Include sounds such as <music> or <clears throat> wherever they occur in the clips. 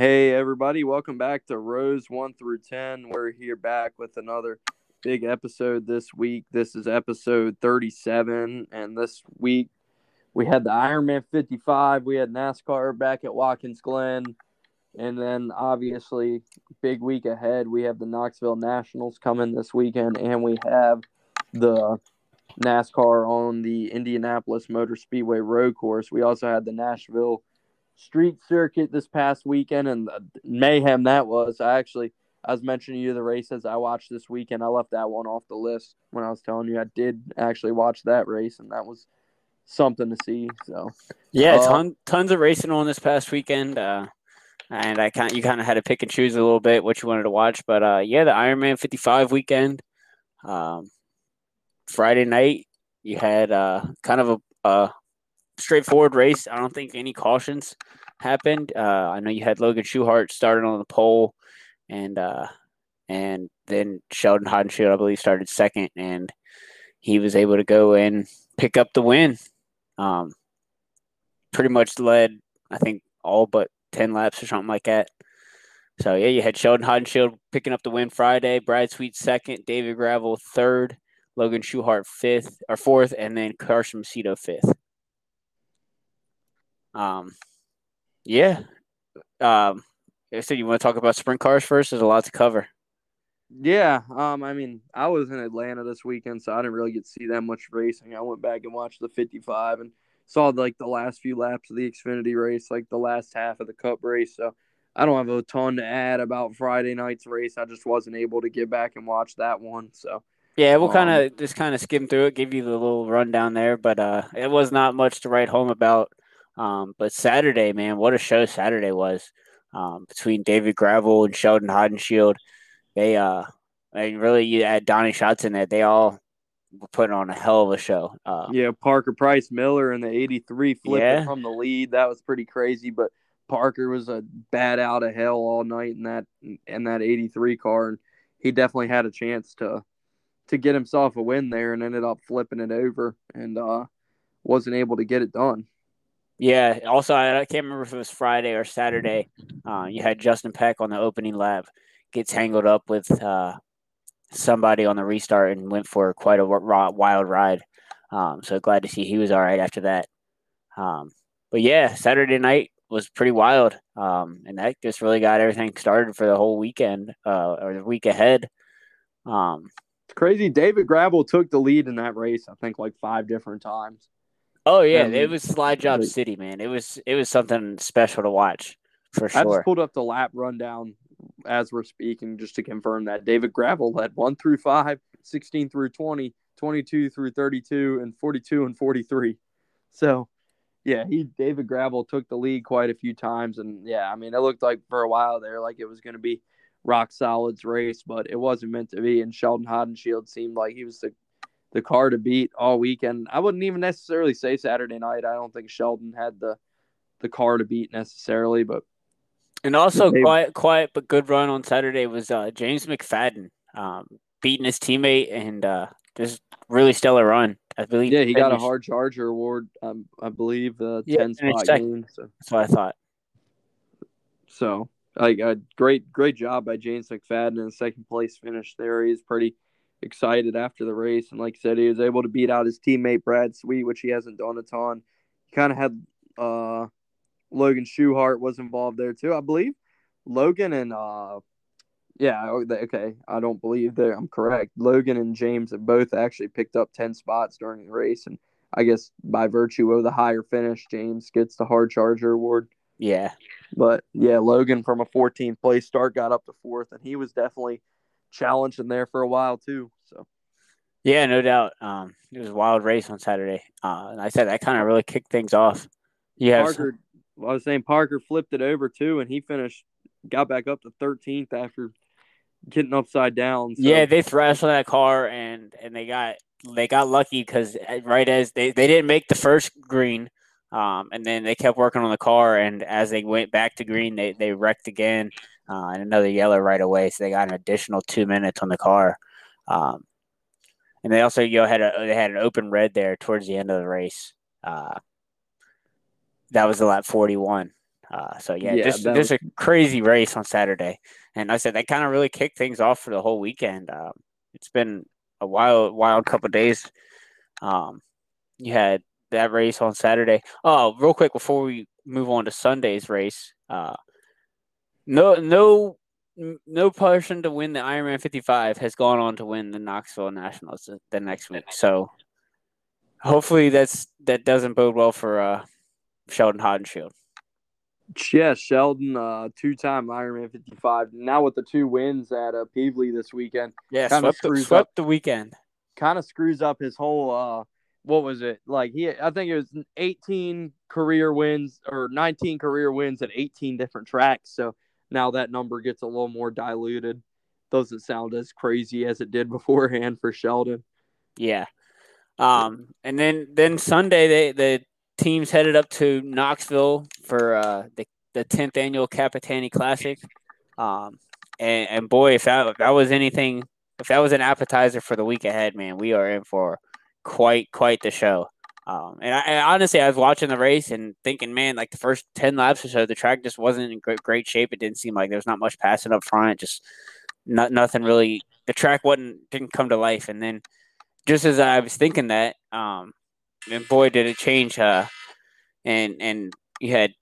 Hey, everybody, welcome back to Rose 1 through 10. We're here back with another big episode this week. This is episode 37, and this week we had the Ironman 55, we had NASCAR back at Watkins Glen, and then obviously, big week ahead. We have the Knoxville Nationals coming this weekend, and we have the NASCAR on the Indianapolis Motor Speedway road course. We also had the Nashville street circuit this past weekend and mayhem that was. I actually I was mentioning you the races I watched this weekend. I left that one off the list when I was telling you I did actually watch that race and that was something to see. So yeah, uh, ton, tons of racing on this past weekend. Uh, and I kind you kind of had to pick and choose a little bit what you wanted to watch, but uh, yeah, the Ironman 55 weekend. Um, Friday night you had uh, kind of a, a straightforward race. I don't think any cautions happened. Uh, I know you had Logan Schuchart started on the pole, and uh, and then Sheldon Haudenschild, I believe, started second, and he was able to go and pick up the win. Um, pretty much led, I think, all but ten laps or something like that. So yeah, you had Sheldon Haudenschild picking up the win Friday, Brad Sweet second, David Gravel third, Logan Schuchart fifth or fourth, and then Carson Macedo fifth. Um, yeah. Um, so you want to talk about sprint cars first? There's a lot to cover. Yeah. Um, I mean, I was in Atlanta this weekend, so I didn't really get to see that much racing. I went back and watched the 55 and saw like the last few laps of the Xfinity race, like the last half of the Cup race. So I don't have a ton to add about Friday night's race. I just wasn't able to get back and watch that one. So yeah, we'll um, kind of just kind of skim through it, give you the little rundown there, but uh, it was not much to write home about. Um, but Saturday, man, what a show Saturday was um, between David Gravel and Sheldon Haudenschild. They, uh, I really, you add Donnie Schatz in there, they all were putting on a hell of a show. Uh, yeah, Parker Price Miller in the 83 flipping yeah. from the lead. That was pretty crazy, but Parker was a bat out of hell all night in that in that 83 car and he definitely had a chance to to get himself a win there and ended up flipping it over and uh wasn't able to get it done. Yeah. Also, I can't remember if it was Friday or Saturday. Uh, you had Justin Peck on the opening lap get tangled up with uh, somebody on the restart and went for quite a wild ride. Um, so glad to see he was all right after that. Um, but yeah, Saturday night was pretty wild, um, and that just really got everything started for the whole weekend uh, or the week ahead. Um, it's crazy. David Gravel took the lead in that race, I think, like five different times. Oh yeah, um, it was slide job city, man. It was it was something special to watch for sure. I just pulled up the lap rundown as we're speaking just to confirm that David Gravel led 1 through 5, 16 through 20, 22 through 32 and 42 and 43. So, yeah, he David Gravel took the lead quite a few times and yeah, I mean, it looked like for a while there like it was going to be rock solid's race, but it wasn't meant to be and Sheldon Haudenschild seemed like he was the the car to beat all weekend. I wouldn't even necessarily say Saturday night. I don't think Sheldon had the the car to beat necessarily, but and also they, quiet, quiet but good run on Saturday was uh, James McFadden um, beating his teammate and uh, just really stellar run. I believe. Yeah, he got a hard charger award. Um, I believe uh, yeah, ten spot game. So. That's what I thought. So, like, a great, great job by James McFadden in second place finish there. He's pretty excited after the race. And like I said, he was able to beat out his teammate Brad Sweet, which he hasn't done a ton. He kind of had uh, Logan Schuchart was involved there too, I believe. Logan and uh, yeah, oh, okay, I don't believe that I'm correct. Logan and James have both actually picked up ten spots during the race, and I guess by virtue of the higher finish, James gets the hard charger award. Yeah, but yeah, Logan from a 14th place start got up to fourth, and he was definitely challenging there for a while too. So. Yeah, no doubt. Um, it was a wild race on Saturday. Uh, and I said that kind of really kicked things off. Yeah, Parker. I was saying Parker flipped it over too, and he finished, got back up to 13th after getting upside down. So. Yeah, they thrashed on that car, and and they got they got lucky because uh, right as they they didn't make the first green, um, and then they kept working on the car, and as they went back to green, they they wrecked again uh, and another yellow right away. So they got an additional two minutes on the car. Um, and they also you know, had a they had an open red there towards the end of the race. Uh, that was the lap 41. Uh, so yeah, Yeah, just just was- a crazy race on Saturday, and I said that kind of really kicked things off for the whole weekend. Um, it's been a wild, wild couple of days. Um, you had that race on Saturday. Oh, real quick before we move on to Sunday's race, uh, no, no, no person to win the Ironman 55 has gone on to win the Knoxville Nationals the, next week. So hopefully that's that doesn't bode well for uh, Sheldon Haudenschild. Yeah, Sheldon, uh, two-time Ironman 55. Now with the two wins at uh, Pevely this weekend, Yeah, swept the, swept the weekend. kind of screws up his whole. Uh, what was it like? He, I think it was 18 career wins or 19 career wins at 18 different tracks. So now that number gets a little more diluted. Doesn't sound as crazy as it did beforehand for Sheldon. Yeah. Um, and then then Sunday they the teams headed up to Knoxville for uh, the the tenth annual Capitani Classic. Um, and, and boy, if that if that was anything, if that was an appetizer for the week ahead, man, we are in for quite quite the show. Um, and I, I honestly, I was watching the race and thinking, man, like the first ten laps or so, the track just wasn't in great, shape. It didn't seem like there was not much passing up front. Just not nothing really. The track wasn't didn't come to life. And then just as I was thinking that, um, and boy, did it change. Uh, and and you had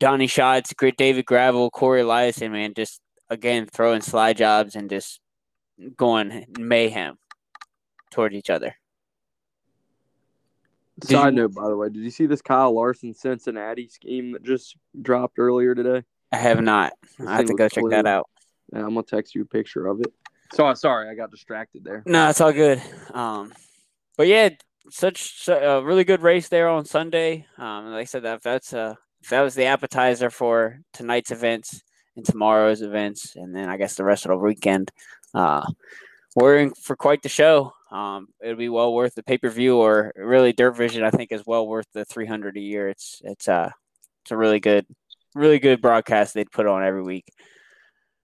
Donnie great David Gravel, Corey Eliason, man, just again throwing slide jobs and just going mayhem towards each other. Did Side you- note, by the way, did you see this Kyle Larson Cincinnati scheme that just dropped earlier today? I have not. This I have to go was check clean. that out. Yeah, I'm gonna text you a picture of it. So sorry, I got distracted there. No, it's all good. Um, but yeah, such a really good race there on Sunday. Um, like I said, that that's uh, if that was the appetizer for tonight's events and tomorrow's events, and then I guess the rest of the weekend. Uh, we're in for quite the show. Um, it'll be well worth the pay per view, or really Dirt Vision. I think is well worth the three hundred a year. It's it's uh it's a really good, really good broadcast they'd put on every week.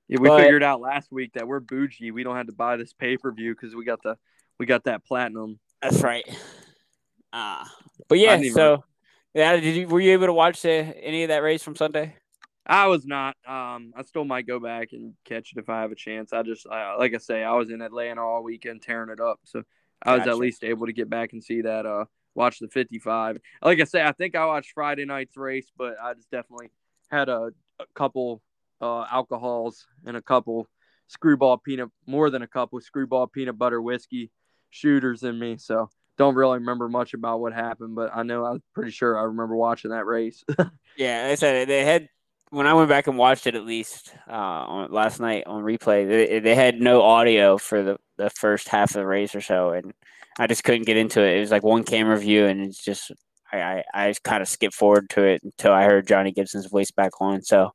Yeah, we But- figured out last week that we're bougie. We don't have to buy this pay per view because we got the we got that platinum. That's right. Uh, but yeah, so yeah, did you were you able to watch the, any of that race from Sunday? I was not. Um, I still might go back and catch it if I have a chance. I just, I, like I say, I was in Atlanta all weekend tearing it up, so I was Gotcha. at least able to get back and see that. Uh, watch the 55. Like I say, I think I watched Friday night's race, but I just definitely had a, a couple uh, alcohols and a couple screwball peanut, more than a couple screwball peanut butter whiskey shooters in me. So don't really remember much about what happened, but I know I'm pretty sure I remember watching that race. <laughs> Yeah, I said they had when I went back and watched it at least uh, on, last night on replay. They, they had no audio for the, the first half of the race or so, and I just couldn't get into it. It was like one camera view, and it's just I I, I kind of skipped forward to it until I heard Johnny Gibson's voice back on. So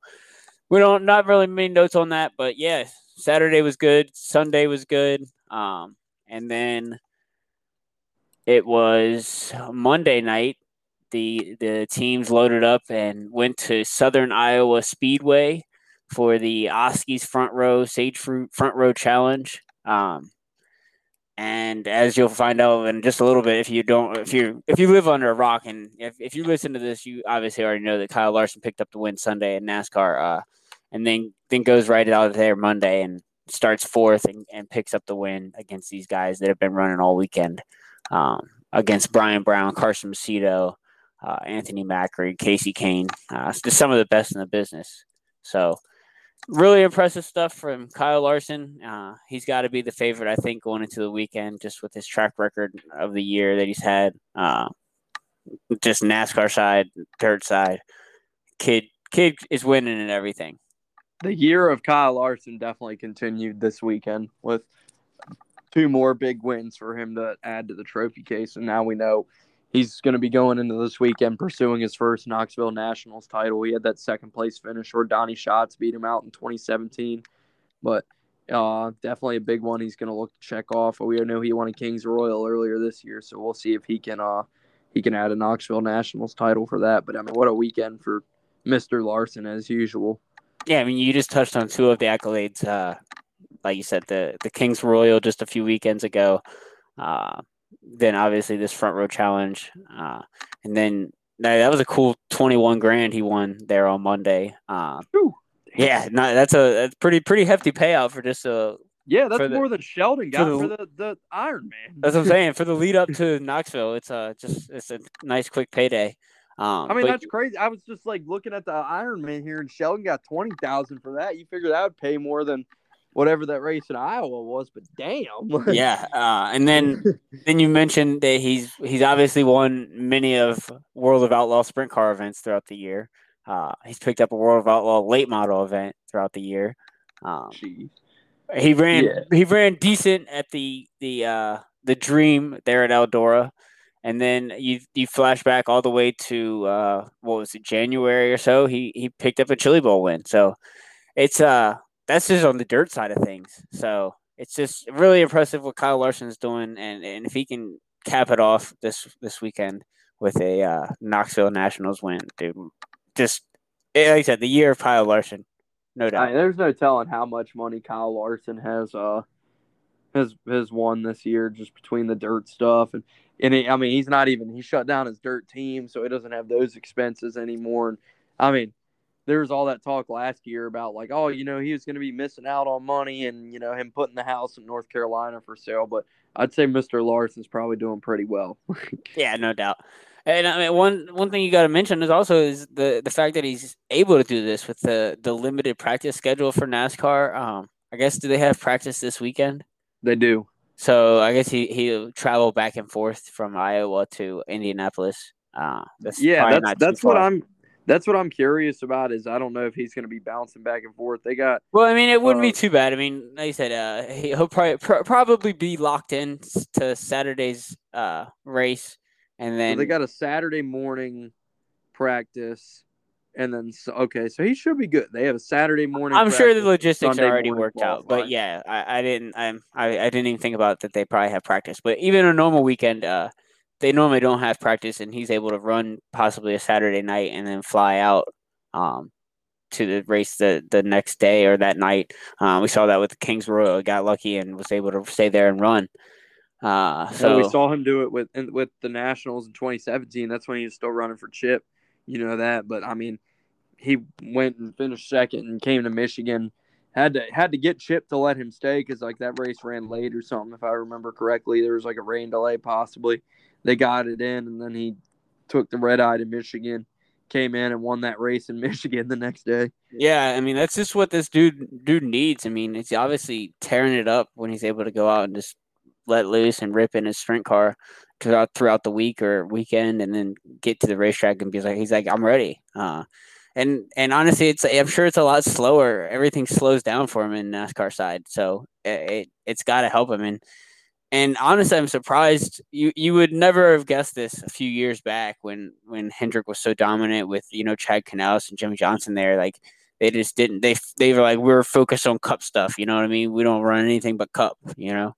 we don't not really many notes on that, but yeah, Saturday was good, Sunday was good, um, and then it was Monday night the the teams loaded up and went to Southern Iowa Speedway for the Oskies front row Sage Fruit front row challenge. Um, and as you'll find out in just a little bit, if you don't, if you if you live under a rock, and if, if you listen to this, you obviously already know that Kyle Larson picked up the win Sunday in NASCAR, uh, and then then goes right out there Monday and starts fourth and, and picks up the win against these guys that have been running all weekend um, against Brian Brown, Carson Macedo, uh, Anthony Macri, Kasey Kahne, uh, just some of the best in the business. So, really impressive stuff from Kyle Larson. Uh, he's got to be the favorite, I think, going into the weekend, just with his track record of the year that he's had. Uh, just NASCAR side, dirt side, kid, kid is winning and everything. the year of Kyle Larson definitely continued this weekend with two more big wins for him to add to the trophy case. And now we know he's going to be going into this weekend pursuing his first Knoxville Nationals title. He had that second place finish where Donnie Schatz beat him out in 2017. But uh, definitely a big one he's going to look to check off. We know he won a Kings Royal earlier this year, so we'll see if he can uh, he can add a Knoxville Nationals title for that. But I mean, what a weekend for Mr. Larson as usual. Yeah, I mean, you just touched on two of the accolades. Uh, like you said, the the Kings Royal just a few weekends ago. Uh, then obviously this front row challenge, uh, and then no, that was a cool twenty one grand he won there on Monday. Whew. yeah, no, that's a that's pretty pretty hefty payout for just a. Yeah, that's the- more than Sheldon got for for the- the, the Iron Man. That's what I'm <laughs> saying for the lead up to Knoxville. It's uh just it's a nice quick payday. Um, I mean, but- that's crazy. I was just like looking at the Iron Man here, and Sheldon got twenty thousand for that. You figure that would pay more than whatever that race in Iowa was, but damn. <laughs> yeah, uh, and then <laughs> then you mentioned that he's he's obviously won many of World of Outlaw sprint car events throughout the year. Uh, he's picked up a World of Outlaw late model event throughout the year. Um, he ran Yeah. he ran decent at the the uh, the Dream there at Eldora, and then you you flash back all the way to uh, what was it January or so. He he picked up a Chili Bowl win. So it's uh that's just on the dirt side of things. So it's just really impressive what Kyle Larson is doing, and and if he can cap it off this this weekend with a uh, Knoxville Nationals win, dude, just eh, like I said, the year of Kyle Larson, no doubt. I, there's no telling how much money Kyle Larson has uh has has won this year just between the dirt stuff and and he, I mean he's not even he shut down his dirt team so he doesn't have those expenses anymore and I mean there was all that talk last year about like oh you know he was going to be missing out on money and you know him putting the house in North Carolina for sale but I'd say Mr. Larson's probably doing pretty well. <laughs> Yeah, no doubt. And I mean, one one thing you got to mention is also is the the fact that he's able to do this with the the limited practice schedule for NASCAR. Um, I guess do they have practice this weekend? they do. So I guess he he'll travel back and forth from Iowa to Indianapolis. Uh, that's Yeah, that's that's what. I'm that's what I'm curious about is I don't know if he's going to be bouncing back and forth. They got Well, I mean, it wouldn't be Uh, too bad. I mean, like you said, uh, he- he'll probably pro- probably be locked in to Saturday's uh race, and So then they got a Saturday morning practice, and then so, okay, so he should be good. They have a Saturday morning. I'm sure the logistics Sunday are already worked out. But yeah, I, I didn't I'm, I I didn't even think about that they probably have practice. But even a normal weekend, uh, they normally don't have practice, and he's able to run possibly a Saturday night and then fly out um to the race the the next day or that night. Uh, we saw that with the Kings Royal. He got lucky and was able to stay there and run. Uh, So so we saw him do it with with the Nationals in 2017. That's when he was still running for Chip. You know that, but I mean, he went and finished second and came to Michigan. Had to had to get Chip to let him stay because like that race ran late or something if I remember correctly. There was like a rain delay possibly. They got it in and then he took the red eye to Michigan, came in and won that race in <laughs> Michigan the next day. Yeah, I mean that's just what this dude dude needs. I mean, it's obviously tearing it up when he's able to go out and just let loose and rip in his sprint car throughout throughout the week or weekend, and then get to the racetrack and be like, he's like, I'm ready. Uh, and and honestly, it's I'm sure it's a lot slower. Everything slows down for him in NASCAR side, so it, it it's got to help him. And and honestly, I'm surprised. You you would never have guessed this a few years back when when Hendrick was so dominant with you know Chad Knaus and Jimmie Johnson there, like they just didn't they they were like we're focused on cup stuff you know what i mean? We don't run anything but cup you know?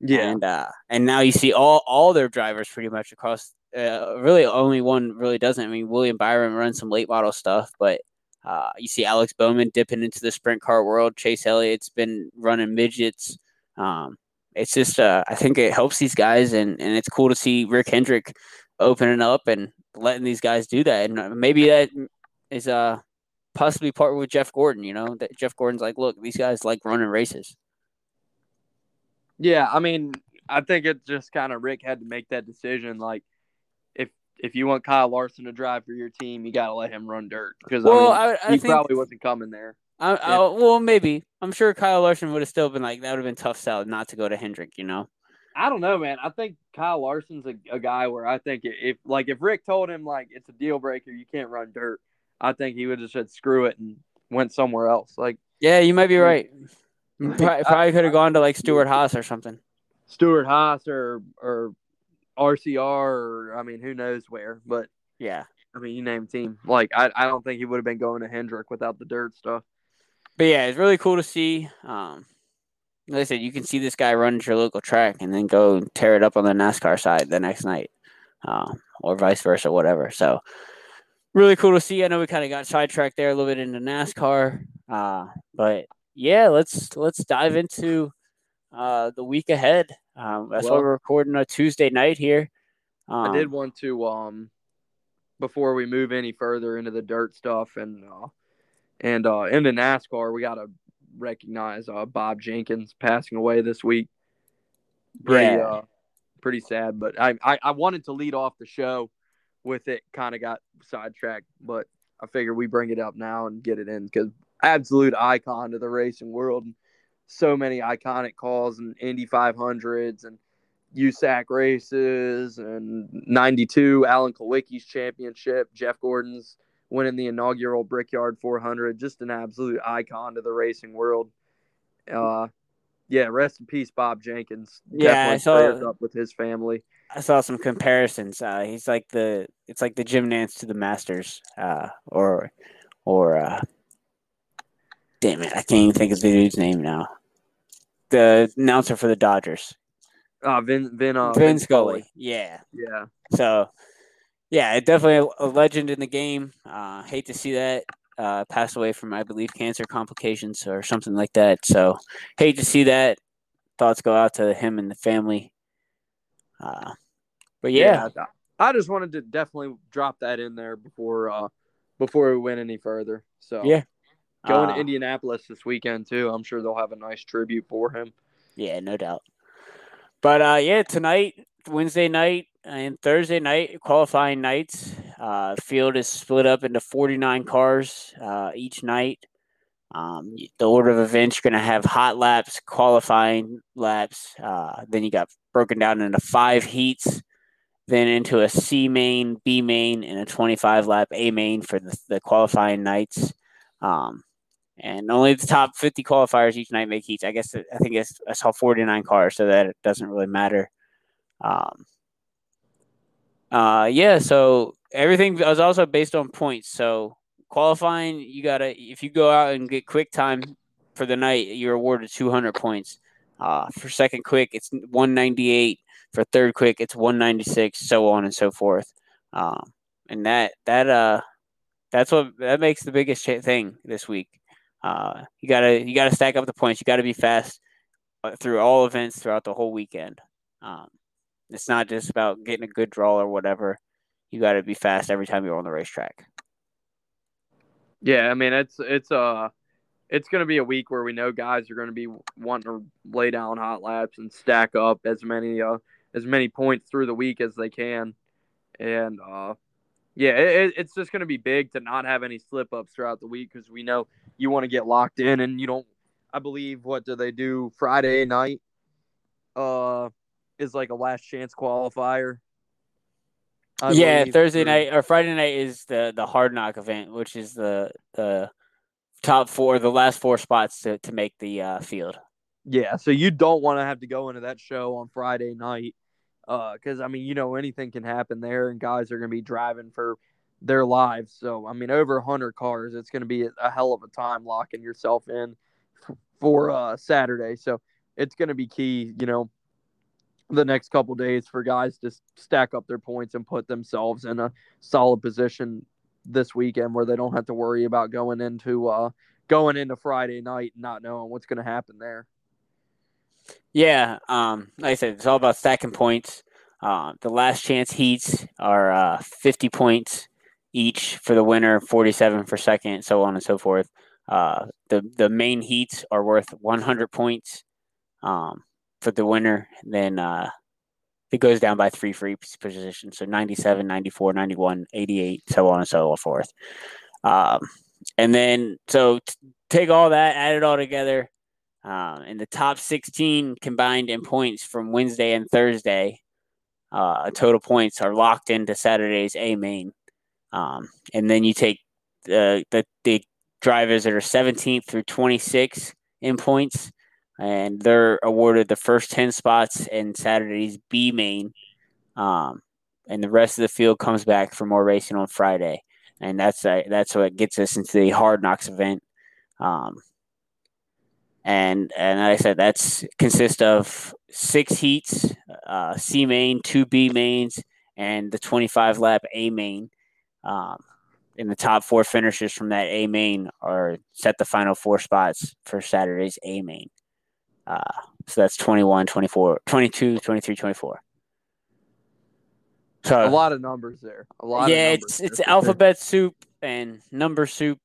Yeah. and uh and now you see all all their drivers pretty much across uh, really only one really doesn't. I mean william byron runs some late model stuff but uh you see alex bowman dipping into the sprint car world. Chase elliott's been running midgets. Um it's just uh i think it helps these guys and and it's cool to see rick hendrick opening up and letting these guys do that and uh, maybe that is uh possibly part with Jeff Gordon, you know, that Jeff Gordon's like, look, these guys like running races. Yeah, I mean, I think it's just kind of Rick had to make that decision. Like, if if you want Kyle Larson to drive for your team, you got to let him run dirt because Well, I mean, I, I he think, probably wasn't coming there. I, I, well, maybe. I'm sure Kyle Larson would have still been like, that would have been tough sell not to go to Hendrick, you know? I don't know, man. I think Kyle Larson's a, a guy where I think if like if Rick told him like it's a deal breaker, you can't run dirt. I think he would have said screw it and went somewhere else. Like Yeah, you might be right. Like, <laughs> Probably, could have gone to like Stewart Haas or something. Stewart Haas or or RCR or I mean who knows where. But Yeah. I mean you name team. Like I I don't think he would have been going to Hendrick without the dirt stuff. But yeah, it's really cool to see. Um, like I said, you can see this guy run at your local track and then go and tear it up on the NASCAR side the next night, um, or vice versa, whatever. So, really cool to see. I know we kind of got sidetracked there a little bit into NASCAR, uh, but yeah, let's let's dive into uh, the week ahead. Um, that's why we're recording a Tuesday night here. Um, I did want to um before we move any further into the dirt stuff and uh, and uh, in the NASCAR, we got to recognize uh, Bob Jenkins passing away this week. Pretty, Yeah. uh, pretty sad. But I, I, I wanted to lead off the show with it, kind of got sidetracked, but I figured we bring it up now and get it in because absolute icon to the racing world. And So many iconic calls and Indy 500s and USAC races and 92 Alan Kulwicki's championship, Jeff Gordon's winning the inaugural Brickyard 400. Just an absolute icon to the racing world. Uh, yeah, rest in peace, Bob Jenkins. Yeah, I saw- up with his family. I saw some comparisons. Uh, he's like the it's like the Jim Nantz to the Masters, uh, or or uh, damn it, I can't even think of the dude's name now. The announcer for the Dodgers, Uh, Vin, Vin, uh, Vin Scully. Yeah. Yeah, So, yeah, definitely a, a legend in the game. Uh, hate to see that. Uh, passed away from, I believe, cancer complications or something like that. So, hate to see that. Thoughts go out to him and the family. Uh, but yeah, I I just wanted to definitely drop that in there before uh before we went any further. So Yeah. going uh, to Indianapolis this weekend too. I'm sure they'll have a nice tribute for him. Yeah, no doubt. But uh, yeah, tonight, Wednesday night, and Thursday night, qualifying nights. Uh, field is split up into 49 cars uh, each night. Um, the order of events you're going to have hot laps, qualifying laps. Uh, then you got broken down into five heats, then into a C main, B main, and a 25 lap A main for the, the qualifying nights. Um, and only the top 50 qualifiers each night make heats. I guess I think it's, I saw 49 cars, so that it doesn't really matter. Um, uh, yeah, so everything was also based on points. So qualifying, you gotta if you go out and get quick time for the night, you're awarded 200 points. Uh, for second quick, it's 198. For third quick, it's 196, so on and so forth. Um, and that that uh that's what that makes the biggest thing this week. Uh, you gotta you gotta stack up the points. You gotta be fast uh, through all events throughout the whole weekend. Um, it's not just about getting a good draw or whatever. You got to be fast every time you're on the racetrack. Yeah, I mean it's it's uh it's going to be a week where we know guys are going to be wanting to lay down hot laps and stack up as many uh as many points through the week as they can, and uh yeah, it, it's just going to be big to not have any slip ups throughout the week because we know you want to get locked in and you don't. I believe what do they do Friday night? Uh, is like a last chance qualifier. I yeah, Thursday night or Friday night is the the hard knock event, which is the the top four, the last four spots to to make the uh, field. Yeah, so you don't want to have to go into that show on Friday night, because I mean, you know, anything can happen there, and guys are going to be driving for their lives. So I mean, over hundred cars, it's going to be a, a hell of a time locking yourself in for uh, Saturday. So it's going to be key, you know, the next couple days for guys to stack up their points and put themselves in a solid position this weekend where they don't have to worry about going into uh going into Friday night and not knowing what's going to happen there. Yeah, um, like I said, it's all about stacking points. Uh, the last chance heats are uh, 50 points each for the winner, 47 for second, so on and so forth. Uh, the the main heats are worth 100 points um, for the winner. Then uh, it goes down by three for each position, so 97, 94, 91, 88, so on and so forth. Um, and then so t- take all that, add it all together. Um, and the top 16 combined in points from Wednesday and Thursday, uh, total points are locked into Saturday's A main. Um, and then you take the, the, the drivers that are 17th through 26 in points, and they're awarded the first 10 spots in Saturday's B main. Um, and the rest of the field comes back for more racing on Friday. And that's uh, that's what gets us into the Hard Knocks event. Um, and and like I said that's consists of six heats, uh, C main, two B mains, and the 25 lap A main. Um, and the top four finishers from that A main are set the final four spots for Saturday's A main. Uh, so that's 21, 24, 22, 23, 24. So a lot of numbers there. A lot. yeah, it's it's there. alphabet soup and number soup,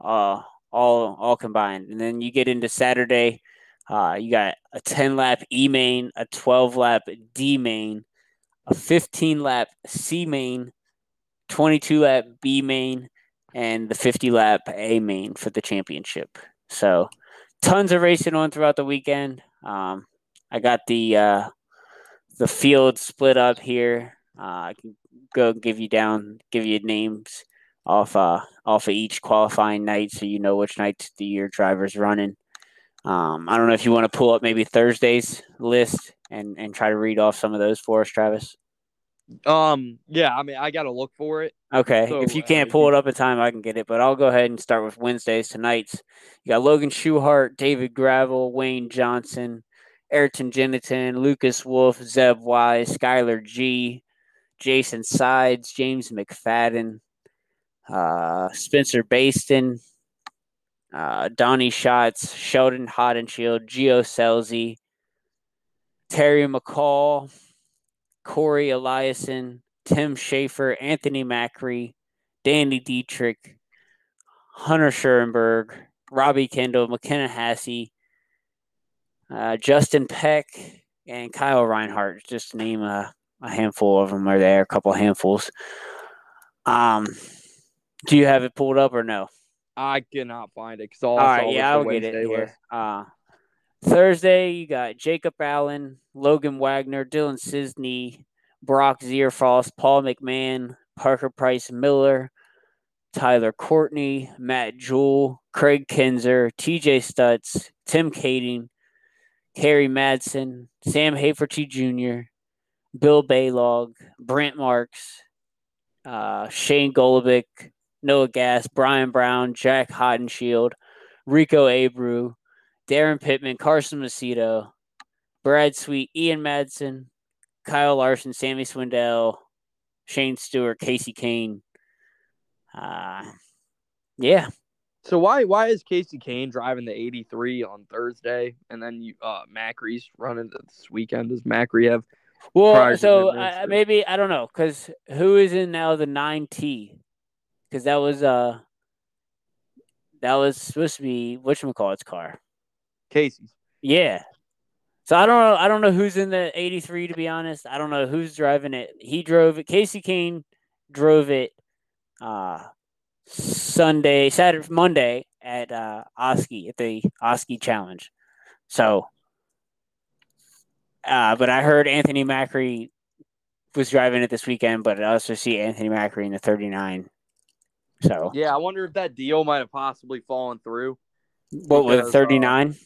uh, all all combined. And then you get into Saturday, uh, you got a ten lap E main, a twelve lap D main, a fifteen lap C main, twenty two lap B main, and the fifty lap A main for the championship. So tons of racing on throughout the weekend. Um, I got the uh, the field split up here. Uh, I can go give you down, give you names off uh off of each qualifying night, so you know which night the year driver's running. Um, I don't know if you want to pull up maybe Thursday's list and and try to read off some of those for us, Travis. Um. Yeah. I mean, I got to look for it. Okay, So, if you uh, can't pull it up in time, I can get it. But I'll go ahead and start with Wednesdays tonight's. You got Logan Schuchart, David Gravel, Wayne Johnson, Ayrton Gennetten, Lucas Wolfe, Zeb Wise, Skylar Gee, Jason Sides, James McFadden, uh, Spencer Bayston, uh, Donnie Schatz, Sheldon Haudenschild, Gio Scelzi, Terry McCarl, Corey Eliason, Tim Shaffer, Anthony Macri, Danny Dietrich, Hunter Schuerenberg, Robbie Kendall, McKenna Hassey, uh, Justin Peck, and Kyle Reinhardt. Just to name a, a handful of them are there, a couple handfuls. Um, do you have it pulled up or no? I cannot find it because all, All right, yeah, I'll get it here. Uh, Thursday, you got Jacob Allen, Logan Wagner, Dylan Sisney, Brock Zearfoss, Paul McMahon, Parker Price Miller, Tyler Courtney, Matt Jewell, Craig Kinzer, TJ Stutz, Tim Kaeding, Kerry Madsen, Sam Haferty Jr., Bill Balog, Brent Marks, uh, Shane Golobic, Noah Gass, Brian Brown, Jack Haudenschild, Rico Abreu, Daryn Pittman, Carson Macedo, Brad Sweet, Ian Madsen, Kyle Larson, Sammy Swindell, Shane Stewart, Kasey Kahne. Uh, yeah, So why why is Kasey Kahne driving the 83 on Thursday and then you uh Macri's running this weekend? Does Macri have Well, so uh, or- maybe I don't know because who is in now the nine T? Because that was uh that was supposed to be which call its car. Casey's? Yeah. So I don't know. I don't know who's in the eighty three. To be honest, I don't know who's driving it. He drove it. Kasey Kahne drove it. Uh, Sunday, Saturday, Monday at uh Oski at the Oski Challenge. So, uh, but I heard Anthony Macri was driving it this weekend, but I also see Anthony Macri in the 39. So, Yeah, I wonder if that deal might have possibly fallen through. what was it, because, uh, 39?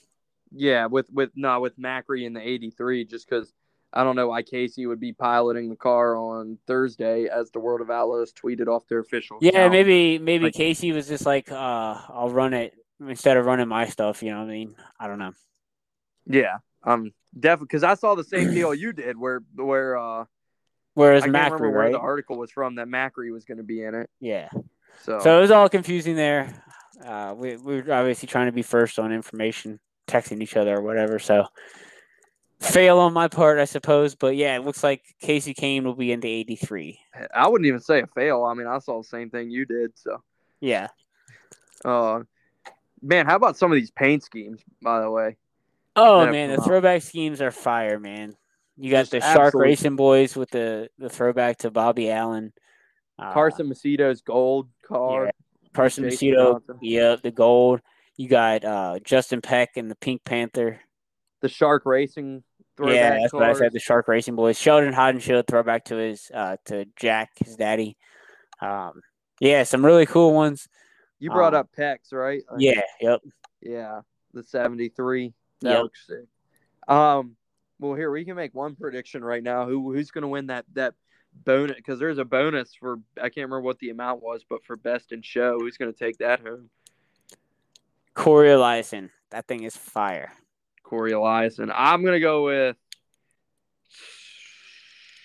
Yeah, with with no with Macri in the 83, just because I don't know why Casey would be piloting the car on Thursday, as the World of Outlaws tweeted off their official. Yeah, account. maybe maybe Like- Casey was just like, uh, I'll run it instead of running my stuff. You know what I mean? I don't know. Yeah, um, definitely because I saw the same deal you did, where where uh, Whereas I Macri, remember where right? the article was from that Macri was going to be in it. Yeah. So, So it was all confusing there. Uh, we we were obviously trying to be first on information, texting each other or whatever. So fail on my part, I suppose. But yeah, it looks like Kasey Kahne will be in the 83. I wouldn't even say a fail. I mean, I saw the same thing you did. So, Yeah. uh, man, how about some of these paint schemes? By the way, Oh Yeah, man, the throwback schemes are fire, man. You got Just the Shark absolute- Racing boys with the the throwback to Bobby Allen. Uh, Carson Macedo's gold car. yeah. Carson Jason Macedo. Johnson. Yep, the gold. You got uh, Justin Peck and the Pink Panther. the Shark Racing. Yeah, that's what I said. The Shark Racing boys. Sheldon Haudenschild throwback to his uh to Jack, his daddy. Um, yeah, some really cool ones. You brought um, up Pex, right? Like, Yeah, yep. Yeah, the 73. That Yep. looks sick. Um, well, here we can make one prediction right now. Who who's going to win that that bonus? Because there's a bonus for I can't remember what the amount was, but for best in show, who's going to take that home? Corey Eliason. That thing is fire. Corey Eliason. I'm going to go with.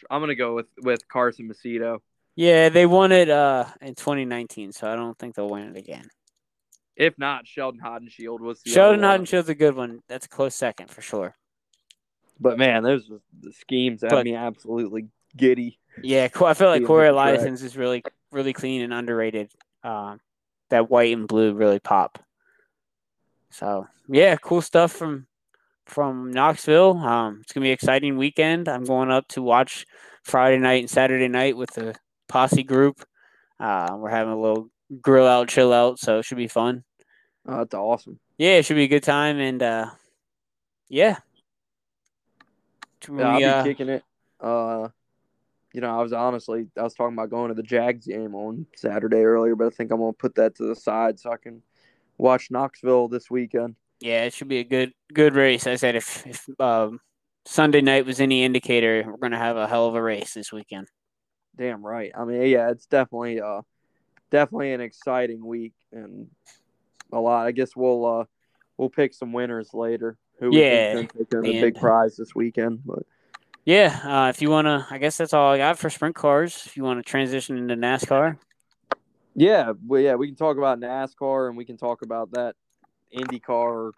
I'm to go with with Carson Macedo. Yeah, they won it uh in 2019, so I don't think they'll win it again. If not, Sheldon Haudenschild was the Sheldon. Haudenschild's a good one. That's a close second for sure. But man, those the schemes have But- me absolutely giddy. Yeah, I feel like Corey. Eliason's is really, really clean and underrated. Um, that white and blue really pop. So yeah, cool stuff from from Knoxville. Um, it's gonna be an exciting weekend. I'm going up to watch Friday night and Saturday night with the posse group. Uh, we're having a little grill out, chill out, so it should be fun. Oh, that's awesome. Yeah, it should be a good time, and uh, yeah. Yeah, I'll be uh, kicking it. Uh, you know, I was honestly, I was talking about going to the Jags game on Saturday earlier, but I think I'm gonna put that to the side so I can watch Knoxville this weekend. Yeah, it should be a good good race. I said if if um, Sunday night was any indicator, we're gonna have a hell of a race this weekend. Damn right. I mean, yeah, it's definitely, uh, definitely an exciting week and a lot. I guess we'll, uh, we'll pick some winners later. Who we Yeah, think the big prize this weekend, but. Yeah, uh, if you wanna, I guess that's all I got for sprint cars. If you want to transition into NASCAR, Yeah, well, yeah, we can talk about NASCAR and we can talk about that IndyCar or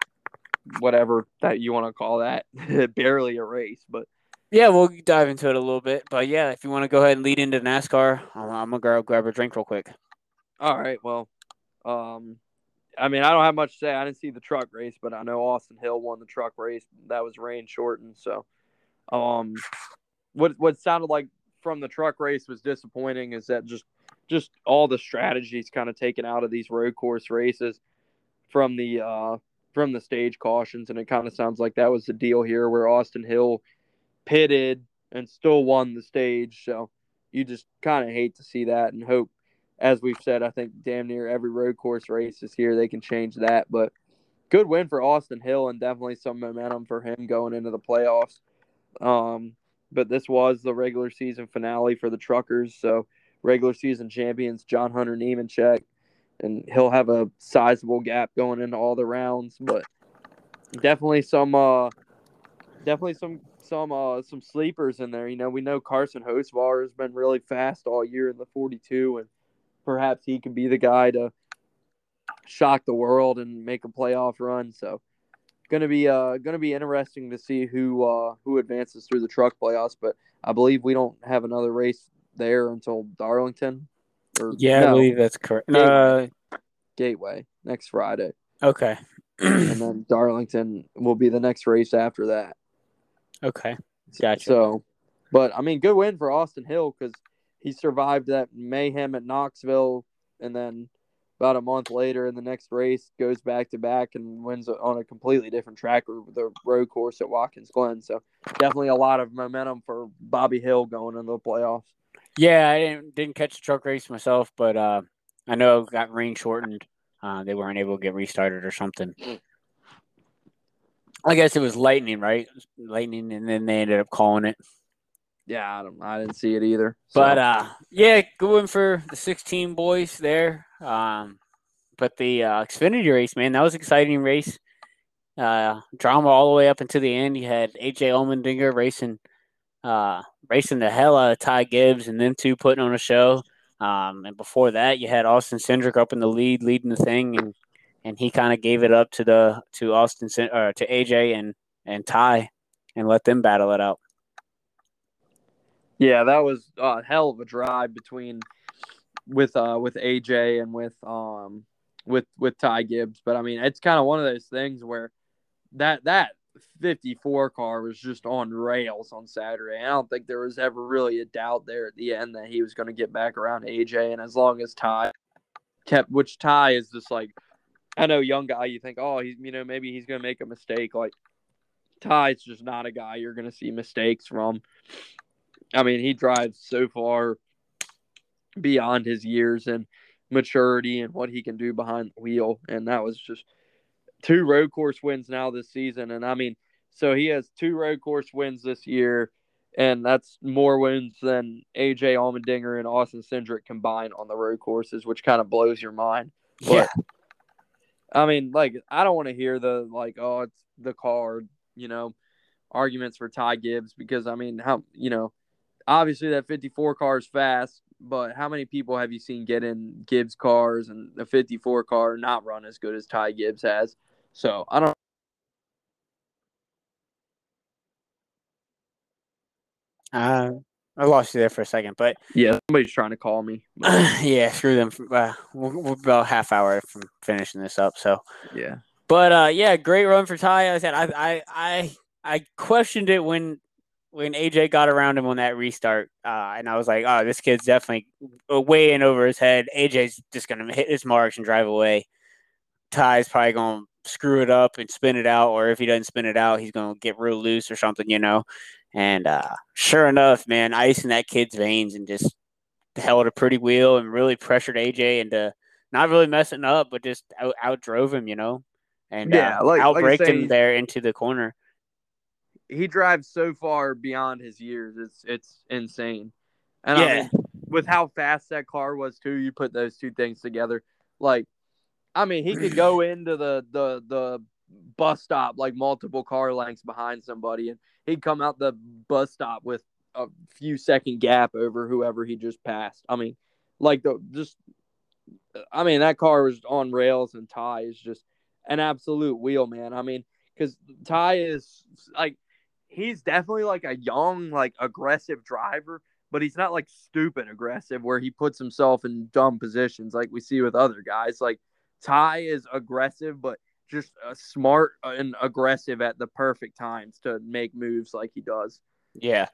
whatever that you want to call that. <laughs> Barely a race, but yeah, we'll dive into it a little bit. But yeah, if you want to go ahead and lead into NASCAR, I'm, I'm gonna grab grab a drink real quick. all right. Well, um, I mean, I don't have much to say. I didn't see the truck race, but I know Austin Hill won the truck race. That was rain shortened. So, um, what what sounded like from the truck race was disappointing is that just just all the strategies kind of taken out of these road course races from the uh from the stage cautions, and it kind of sounds like that was the deal here, where Austin Hill pitted and still won the stage. So you just kind of hate to see that and hope, as we've said, I think damn near every road course race this year they can change that. But good win for Austin Hill and definitely some momentum for him going into the playoffs. Um, but this was the regular season finale for the Truckers. So regular season champions John Hunter Nemechek, and he'll have a sizable gap going into all the rounds. But definitely some, uh, definitely some some uh some sleepers in there. You know, we know Carson Hocevar has been really fast all year in the 42, and perhaps he could be the guy to shock the world and make a playoff run. So gonna be uh gonna be interesting to see who uh who advances through the truck playoffs. But I believe we don't have another race there until Darlington. Or Yeah, I believe that's correct. Gateway. Uh, Gateway next Friday, okay, and then <clears throat> Darlington will be the next race after that. okay, Gotcha. So, but I mean, good win for Austin Hill because he survived that mayhem at Knoxville, and then about a month later in the next race goes back to back and wins on a completely different track with the road course at Watkins Glen. So definitely a lot of momentum for Bobby Hill going into the playoffs. Yeah. I didn't didn't catch the truck race myself, but uh, I know it got rain shortened. Uh, they weren't able to get restarted or something. I guess it was lightning, right? Lightning, and then they ended up calling it. Yeah, I don't, I didn't see it either. So, But uh, yeah, going for the 16 boys there. Um, but the uh, Xfinity race, man, that was an exciting race. Uh, drama all the way up until the end. You had AJ Allmendinger racing, uh, racing the hell out of Ty Gibbs, and them two putting on a show. Um, and before that, you had Austin Cindric up in the lead, leading the thing, and and he kind of gave it up to the to Austin or to AJ and and Ty, and let them battle it out. Yeah, that was a hell of a drive between with uh with AJ and with um with with Ty Gibbs. But I mean, it's kind of one of those things where that that 54 car was just on rails on Saturday. I don't think there was ever really a doubt there at the end that he was going to get back around AJ. And as long as Ty kept, which Ty is just like, I know young guy, you think, oh, he's you know maybe he's going to make a mistake. Like Ty's just not a guy you're going to see mistakes from. I mean, he drives so far beyond his years and maturity and what he can do behind the wheel. And that was just two road course wins now this season. And I mean, so he has two road course wins this year, and that's more wins than AJ Allmendinger and Austin Cindric combined on the road courses, which kind of blows your mind. Yeah, I mean, like, I don't want to hear the like, oh, it's the car, you know, arguments for Ty Gibbs because I mean, how you know, obviously that 54 car is fast, but how many people have you seen get in Gibbs cars and the 54 car not run as good as Ty Gibbs has? So I don't. Uh, I lost you there for a second, but yeah, somebody's trying to call me. <clears throat> yeah, screw them. Uh, we're, we're about half hour from finishing this up, so yeah. But uh, yeah, great run for Ty. I said I I I I questioned it when when AJ got around him on that restart, uh, and I was like, oh, this kid's definitely way in over his head. AJ's just gonna hit his marks and drive away. Ty's probably gonna screw it up and spin it out, or if he doesn't spin it out, he's gonna get real loose or something, you know. And uh, sure enough, man, ice in that kid's veins and just held a pretty wheel and really pressured AJ into not really messing up, but just out, out drove him, you know, and yeah, uh, like, outbraked like him there into the corner. He drives so far beyond his years; it's it's insane. And yeah. I mean, with how fast that car was too, you put those two things together. Like, I mean, he could go into the the the bus stop like multiple car lengths behind somebody, and he'd come out the bus stop with a few second gap over whoever he just passed. I mean, like the just, I mean that car was on rails, and Ty is just an absolute wheel man. I mean, because Ty is like he's definitely like a young, like aggressive driver, but he's not like stupid aggressive where he puts himself in dumb positions like we see with other guys. Like Ty is aggressive, but just uh, smart and aggressive at the perfect times to make moves like he does. Yeah.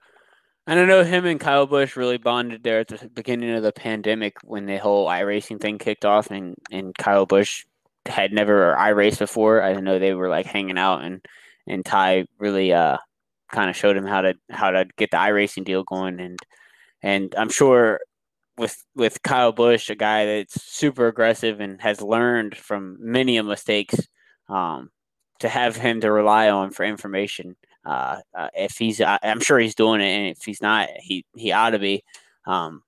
And I know him and Kyle Busch really bonded there at the beginning of the pandemic when the whole iRacing thing kicked off and, and Kyle Busch had never iRaced before. I know they were like hanging out and and Ty really uh kind of showed him how to how to get the iRacing deal going and and I'm sure with with Kyle Busch, a guy that's super aggressive and has learned from many mistakes um, to have him to rely on for information. Uh, uh, if he's, I'm sure he's doing it, and if he's not, he he ought to be. Um,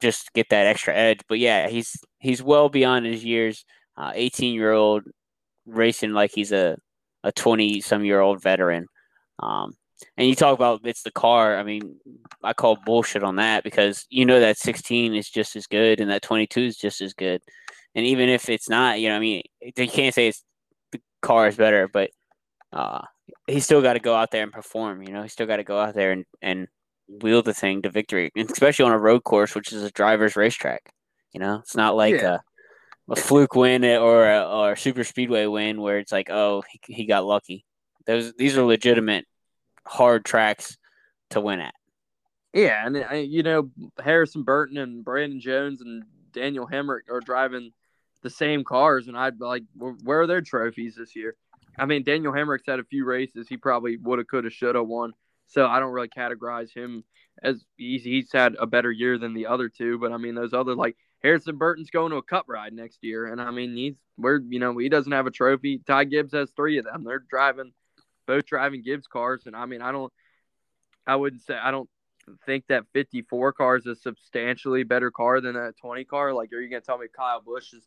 just get that extra edge. But yeah, he's he's well beyond his years. Uh, 18 year old racing like he's a a 20 some year old veteran. Um, and you talk about it's the car. I mean, I call bullshit on that because you know that 16 is just as good and that 22 is just as good. And even if it's not, you know, I mean, you can't say it's the car is better, but uh, he's still got to go out there and perform. You know, he's still got to go out there and, and wheel the thing to victory, especially on a road course, which is a driver's racetrack. You know, it's not like yeah. a, a fluke win or a, or a super speedway win where it's like, oh, he, he got lucky. Those these are legitimate hard tracks to win at. Yeah, and uh, you know Harrison Burton and Brandon Jones and Daniel Hemric are driving the same cars, and I'd like, where are their trophies this year? I mean, Daniel Hemric's had a few races he probably would have, could have, should have won. So I don't really categorize him as he's, he's had a better year than the other two. But I mean, those other like Harrison Burton's going to a cup ride next year, and I mean, he's where you know he doesn't have a trophy. Ty Gibbs has three of them. They're driving, both driving Gibbs cars, and I mean, I don't, I wouldn't say I don't think that 54 car is a substantially better car than a 20 car? Like, are you going to tell me Kyle Busch is,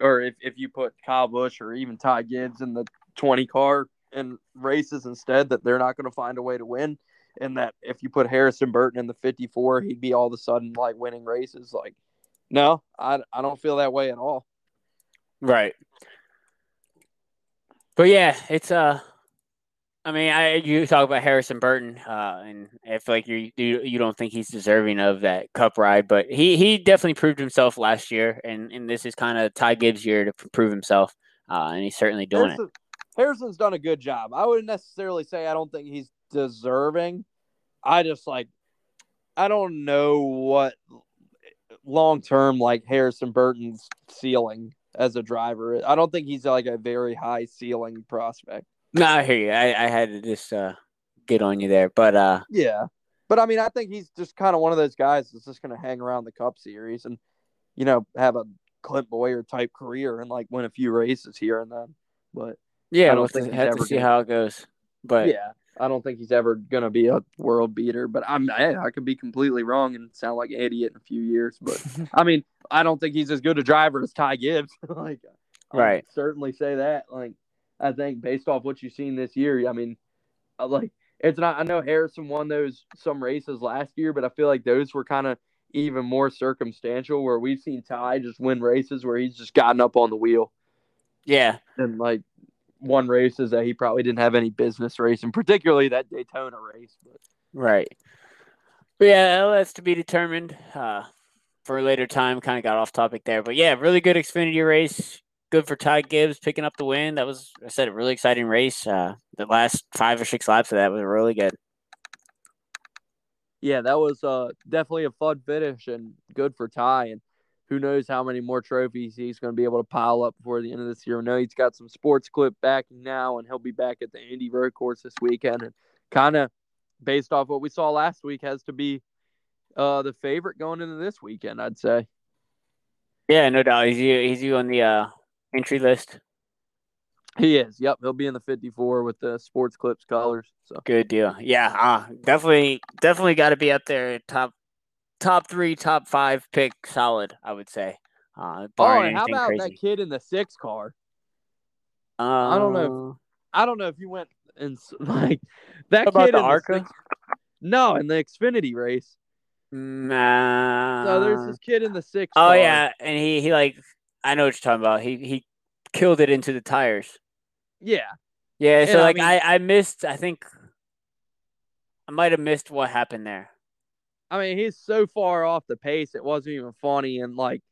or if, if you put Kyle Busch or even Ty Gibbs in the 20 car in races instead, that they're not going to find a way to win? And that if you put Harrison Burton in the 54, he'd be all of a sudden like winning races? Like, no, I, I don't feel that way at all. Right. But yeah, it's uh I mean, I you talk about Harrison Burton, uh, and I feel like you, you you don't think he's deserving of that Cup ride, but he he definitely proved himself last year, and and this is kind of Ty Gibbs' year to prove himself, uh, and he's certainly doing Harrison, it. Harrison's done a good job. I wouldn't necessarily say I don't think he's deserving. I just like I don't know what long term like Harrison Burton's ceiling as a driver. I don't think he's like a very high ceiling prospect. No, I hear you. I, I had to just uh, get on you there, but uh, yeah. But I mean, I think he's just kind of one of those guys that's just going to hang around the Cup Series and you know have a Clint Bowyer type career and like win a few races here and then. But yeah, I don't think have to see gonna, how it goes. But yeah, I don't think he's ever going to be a world beater. But I'm I, I could be completely wrong and sound like an idiot in a few years. But <laughs> I mean, I don't think he's as good a driver as Ty Gibbs. <laughs> like, right? Certainly say that. Like, I think based off what you've seen this year, I mean, like it's not. I know Harrison won those some races last year, but I feel like those were kind of even more circumstantial. Where we've seen Ty just win races where he's just gotten up on the wheel. Yeah, and like won races that he probably didn't have any business racing, particularly that Daytona race. But. Right. But yeah, that's to be determined uh, for a later time. Kind of got off topic there, but yeah, really good Xfinity race. Good for Ty Gibbs picking up the win. That was, I said, a really exciting race. Uh, the last five or six laps of that was really good. Yeah, that was uh, definitely a fun finish and good for Ty. And who knows how many more trophies he's going to be able to pile up before the end of this year. I know he's got some sports clip back now, and he'll be back at the Indy Road Course this weekend. And kind of based off what we saw last week, has to be uh, the favorite going into this weekend, I'd say. Yeah, no doubt. He's you, he's you on the uh, entry list. He is. Yep, he'll be in the 54 with the sports clips colors. So good deal. Yeah, uh, definitely, definitely got to be up there top top three, top five pick, solid. I would say. Uh, oh, and how about crazy. that kid in the six car? Uh, I don't know. If, I don't know if you went and <laughs> like that about kid the Arca. Six, no, in the Xfinity race. Nah. So there's this kid in the six. Oh car. yeah, and he he like I know what you're talking about. He he killed it into the tires. Yeah. Yeah. So and like I, mean, I I missed. I think I might have missed what happened there. I mean, he's so far off the pace, it wasn't even funny. And like,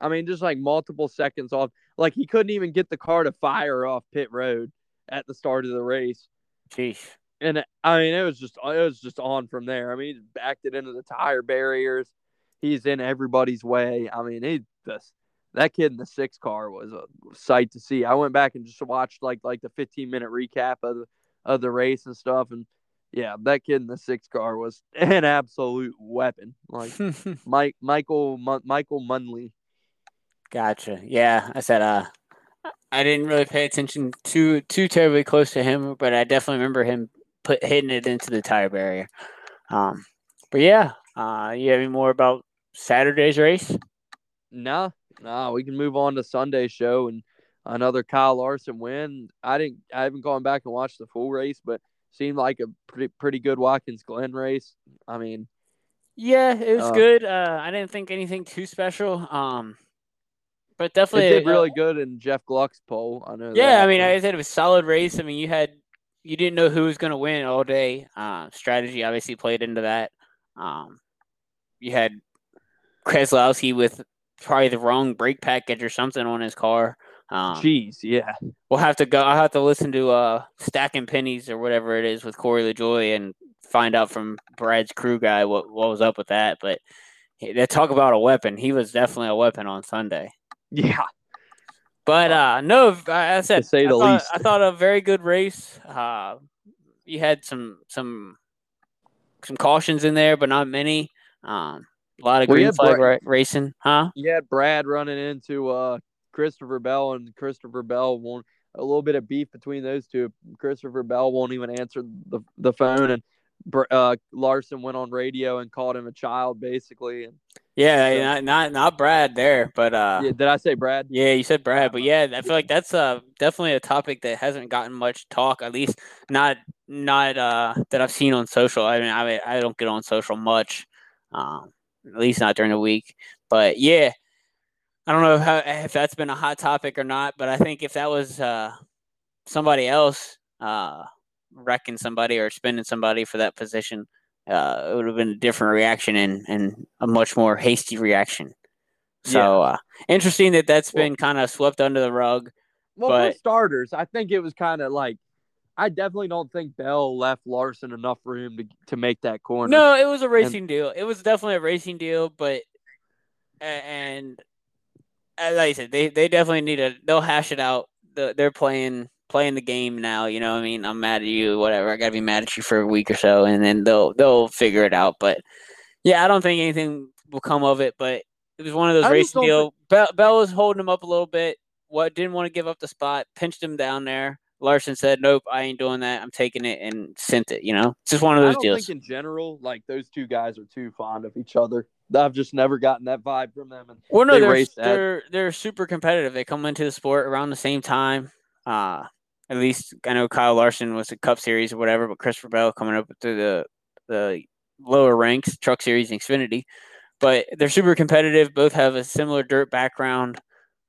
I mean, just like multiple seconds off. Like he couldn't even get the car to fire off pit road at the start of the race. Jeez. And I mean, it was just it was just on from there. I mean, he backed it into the tire barriers. He's in everybody's way. I mean, he just that kid in the six car was a sight to see. I went back and just watched like like the 15 minute recap of the of the race and stuff, and yeah, that kid in the six car was an absolute weapon. Like <laughs> Mike Michael Michael Munley. Gotcha. Yeah, I said uh, I didn't really pay attention too too terribly close to him, but I definitely remember him put hitting it into the tire barrier. Um, but yeah, uh, you have any more about Saturday's race? No, no, we can move on to Sunday's show and another Kyle Larson win. I didn't, I haven't gone back and watched the full race, but seemed like a pretty pretty good Watkins Glen race. I mean, yeah, it was uh, good. Uh, I didn't think anything too special. Um, but definitely it did really uh, good in Jeff Gluck's poll. I know. Yeah, that. I mean, I said it was a solid race. I mean, you had you didn't know who was going to win all day. Uh, strategy obviously played into that. Um, you had Keselowski with probably the wrong brake package or something on his car. Um, Jeez, yeah. We'll have to go. I'll have to listen to uh, Stacking Pennies or whatever it is with Corey LaJoie and find out from Brad's crew guy what, what was up with that. But they talk about a weapon. He was definitely a weapon on Sunday. Yeah. But uh, no, I said, to say the I thought, least. I thought a very good race. Uh, you had some some some cautions in there, but not many. Um, a lot of green flag Brad, racing, huh? You had Brad running into uh, Christopher Bell, and Christopher Bell won't a little bit of beef between those two. Christopher Bell won't even answer the the phone, and uh, Larson went on radio and called him a child, basically. And yeah, so, not, not not Brad there, but uh, yeah, did I say Brad? Yeah, you said Brad, but yeah, I feel like that's uh definitely a topic that hasn't gotten much talk, at least not not uh that I've seen on social. I mean, I I don't get on social much, um, at least not during the week. But yeah, I don't know how, if that's been a hot topic or not, but I think if that was uh, somebody else uh, wrecking somebody or spending somebody for that position, uh, it would have been a different reaction and, and a much more hasty reaction. So yeah. uh, interesting that that's been kind of swept under the rug. Well, but, for starters, I think it was kind of like I definitely don't think Bell left Larson enough room to to make that corner. No, it was a racing and, deal. It was definitely a racing deal, but and uh, like I said, they they definitely need to. They'll hash it out. The, they're playing playing the game now. You know, I mean, I'm mad at you, whatever. I gotta be mad at you for a week or so, and then they'll they'll figure it out. But yeah, I don't think anything will come of it. But it was one of those racing deal. Bell, Bell was holding him up a little bit. What didn't want to give up the spot, pinched him down there. Larson said, "Nope, I ain't doing that. I'm taking it," and sent it. You know, it's just one of those deals. Think in general, like those two guys are too fond of each other. I've just never gotten that vibe from them. And well, no, they are they're they're super competitive. They come into the sport around the same time. Uh, at least I know Kyle Larson was a Cup Series or whatever, but Christopher Bell coming up to the the lower ranks, Truck Series and Xfinity. But they're super competitive. Both have a similar dirt background.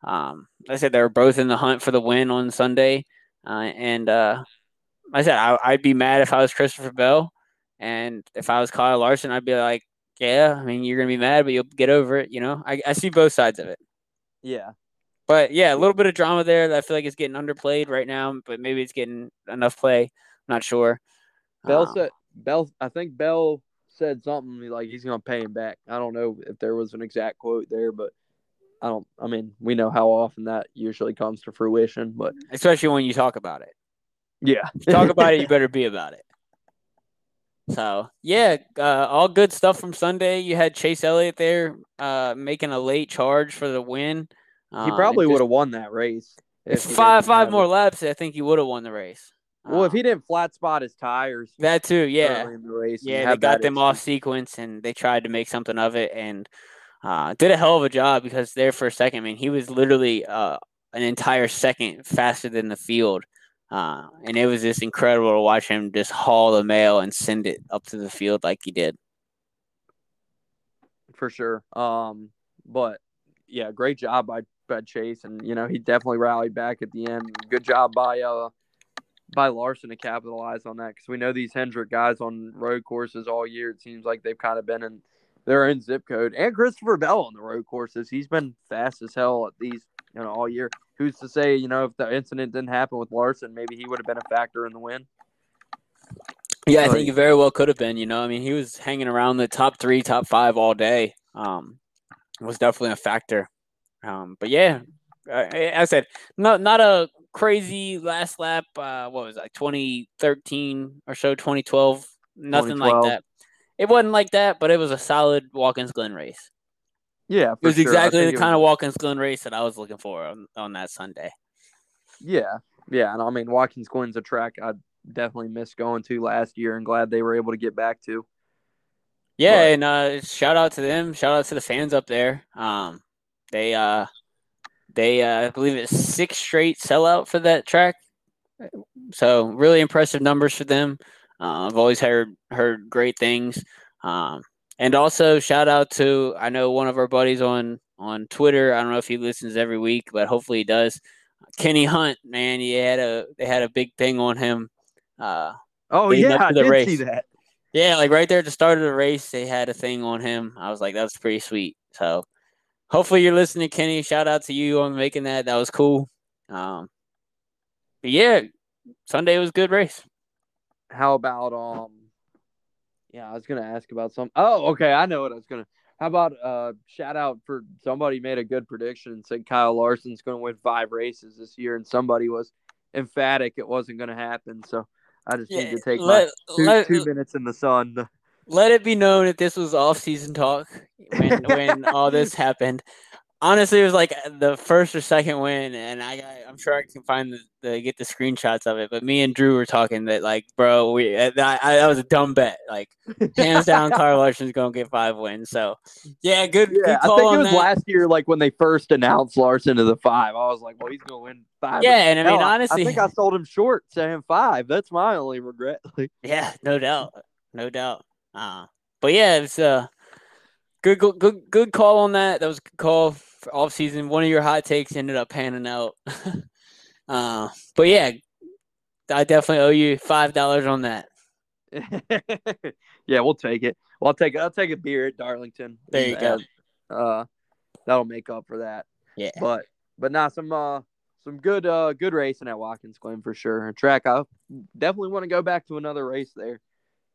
Um, I said they were both in the hunt for the win on Sunday, and uh, I said I, would be mad if I was Christopher Bell And if I was Kyle Larson, I'd be like, yeah, I mean, you're gonna be mad, but you'll get over it. You know, I, I see both sides of it. Yeah. But yeah, a little bit of drama there that I feel like it's getting underplayed right now, but maybe it's getting enough play. I'm not sure. Bell Um, said Bell. I think Bell said something like he's going to pay him back. I don't know if there was an exact quote there, but I don't. I mean, we know how often that usually comes to fruition, but especially when you talk about it. yeah, talk about it, you <laughs> better be about it. So yeah, uh, all good stuff from Sunday. You had Chase Elliott there, uh, making a late charge for the win. he probably would have won that race. if five five more it. laps. I think he would have won the race. Well, if Um, he didn't flat spot his tires, that too, yeah, in the race, yeah, they got them off sequence and they tried to make something of it and uh, did a hell of a job because there for a second, I mean, he was literally uh, an entire second faster than the field. Uh, and it was just incredible to watch him just haul the mail and send it up to the field like he did. for sure. Um, but yeah, great job by by Chase, and you know he definitely rallied back at the end. Good job by uh by Larson to capitalize on that because we know these Hendrick guys on road courses all year. It seems like they've kind of been in their own zip code, and Christopher Bell on the road courses. He's been fast as hell at these you know all year. Who's to say you know if the incident didn't happen with Larson, maybe he would have been a factor in the win. Yeah, I think he very well could have been. You know, I mean, he was hanging around the top three, top five all day. Um, was definitely a factor. Um, but yeah, as I said, not not a crazy last lap. Uh, what was it, like 2013 or so, 2012? Nothing like that. It wasn't like that, but it was a solid Watkins Glen race. Yeah, It was sure. Exactly the kind was- of Watkins Glen race that I was looking for on, on that Sunday. Yeah, yeah, and I mean Watkins Glen's a track I definitely missed going to last year, and glad they were able to get back to. Yeah, But- and uh, shout out to them. Shout out to the fans up there. Um, they uh, they uh, I believe it's six straight sellout for that track. So really impressive numbers for them. Uh, I've always heard heard great things. Um, and also shout out to I know one of our buddies on on Twitter. I don't know if he listens every week, but hopefully he does. Kenny Hunt, man, he had a they had a big thing on him. Uh, Oh yeah, I did race. see that. yeah, like right there at the start of the race, they had a thing on him. I was like, that's pretty sweet. So hopefully you're listening, Kenny. Shout out to you on making that. That was cool. Um, but yeah, Sunday was good race. How about um? Yeah, I was gonna ask about some. Oh, okay, I know what I was gonna. How about uh shout out for somebody made a good prediction and said Kyle Larson's gonna win five races this year, and somebody was emphatic it wasn't gonna happen. So I just need to take let, my two, let, two minutes in the sun. let it be known that this was off season talk <laughs> when when all this happened. Honestly, it was like the first or second win, and I got, I'm sure I can find the, the get the screenshots of it. But me and Drew were talking that like, bro, we I, I, that was a dumb bet. Like hands down, <laughs> Carl Larson's gonna get five wins. So yeah, good, Yeah, good I think it was that. last year, like when they first announced Larson to the five. I was like, well, he's gonna win five. Yeah, and I mean Hell, honestly, I think I sold him short saying five. That's my only regret. <laughs> Like, Yeah, no doubt, no doubt. Uh, but yeah, it's a good, good, good, call on that. That was a good call for off season. One of your hot takes ended up panning out. <laughs> uh, but yeah, I definitely owe you five dollars on that. <laughs> yeah, we'll take it. Well, I'll take I'll take a beer at Darlington. There you go. Uh, that'll make up for that. Yeah. But but not some uh some good uh good racing at Watkins Glen for sure. Track I definitely want to go back to another race there.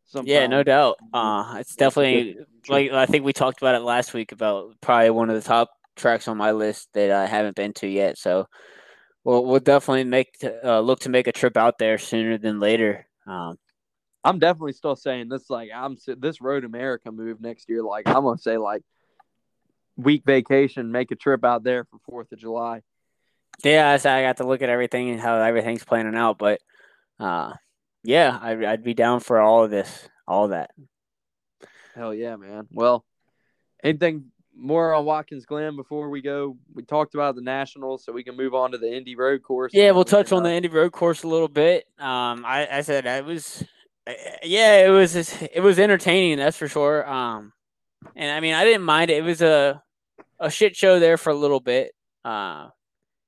Sometime. Yeah, no doubt. Uh, it's definitely like I think we talked about it last week about probably one of the top tracks on my list that I haven't been to yet. So we'll we'll definitely make uh, look to make a trip out there sooner than later. Um, I'm definitely still saying this. Like I'm this Road America move next year. Like I'm gonna say like week vacation, make a trip out there for Fourth of July. Yeah, I said I got to look at everything and how everything's planning out, but uh, yeah, I'd, I'd be down for all of this, all that. Hell yeah, man. Well, anything more on Watkins Glen before we go? We talked about the Nationals, so we can move on to the Indy Road Course. Yeah, we'll touch on the Indy Road Course a little bit. Um, I, I said I was, yeah, it was it was entertaining, that's for sure. Um, and I mean, I didn't mind it. It was a a shit show there for a little bit. Uh,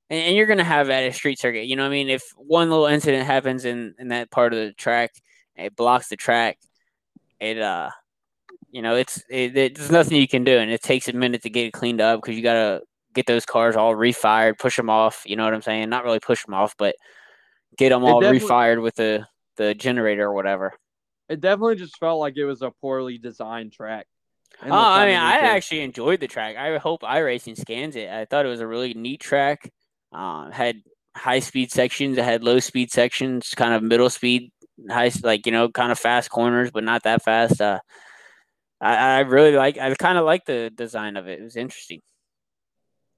and, and you're gonna have that at a street circuit. You know, what I mean, if one little incident happens in in that part of the track, it blocks the track. it uh, you know, it's it, it, there's nothing you can do, and it takes a minute to get it cleaned up because you gotta get those cars all refired, push them off. You know what I'm saying? Not really push them off, but get them all refired with the the generator or whatever. It definitely just felt like it was a poorly designed track. Oh, I mean, I actually enjoyed the track. I hope iRacing scans it. I thought it was a really neat track. Uh, had high speed sections, it had low speed sections, kind of middle speed, high like you know, kind of fast corners, but not that fast. Uh, I, I really like. I kind of like the design of it. It was interesting.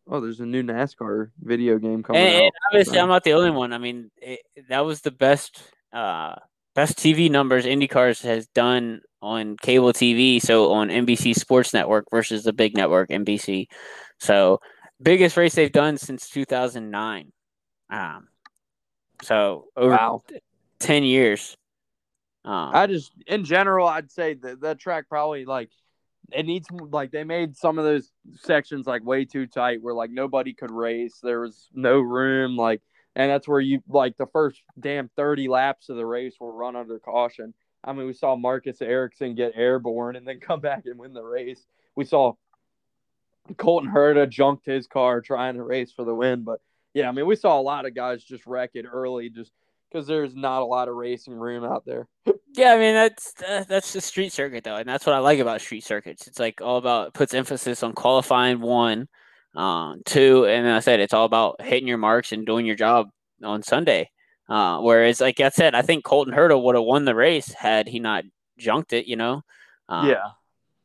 Oh, there's a new NASCAR video game coming and, out. And obviously, I'm not the only one. I mean, it, that was the best uh, best TV numbers IndyCars has done on cable TV. So on NBC Sports Network versus the big network NBC. So biggest race they've done since 2009. Um, so over wow. 10 years. Um, I just, in general, I'd say that that track probably like it needs like they made some of those sections like way too tight where like nobody could race. There was no room. Like and that's where you like the first damn 30 laps of the race were run under caution. I mean, we saw Marcus Ericsson get airborne and then come back and win the race. We saw Colton Herta junked his car trying to race for the win. But yeah, I mean, we saw a lot of guys just wreck it early just because there's not a lot of racing room out there. <laughs> yeah, I mean that's uh, that's the street circuit though, and that's what I like about street circuits. It's like all about puts emphasis on qualifying one, um, two, and I said it's all about hitting your marks and doing your job on Sunday. Uh, whereas, like I said, I think Colton Herta would have won the race had he not junked it. You know. Um, yeah.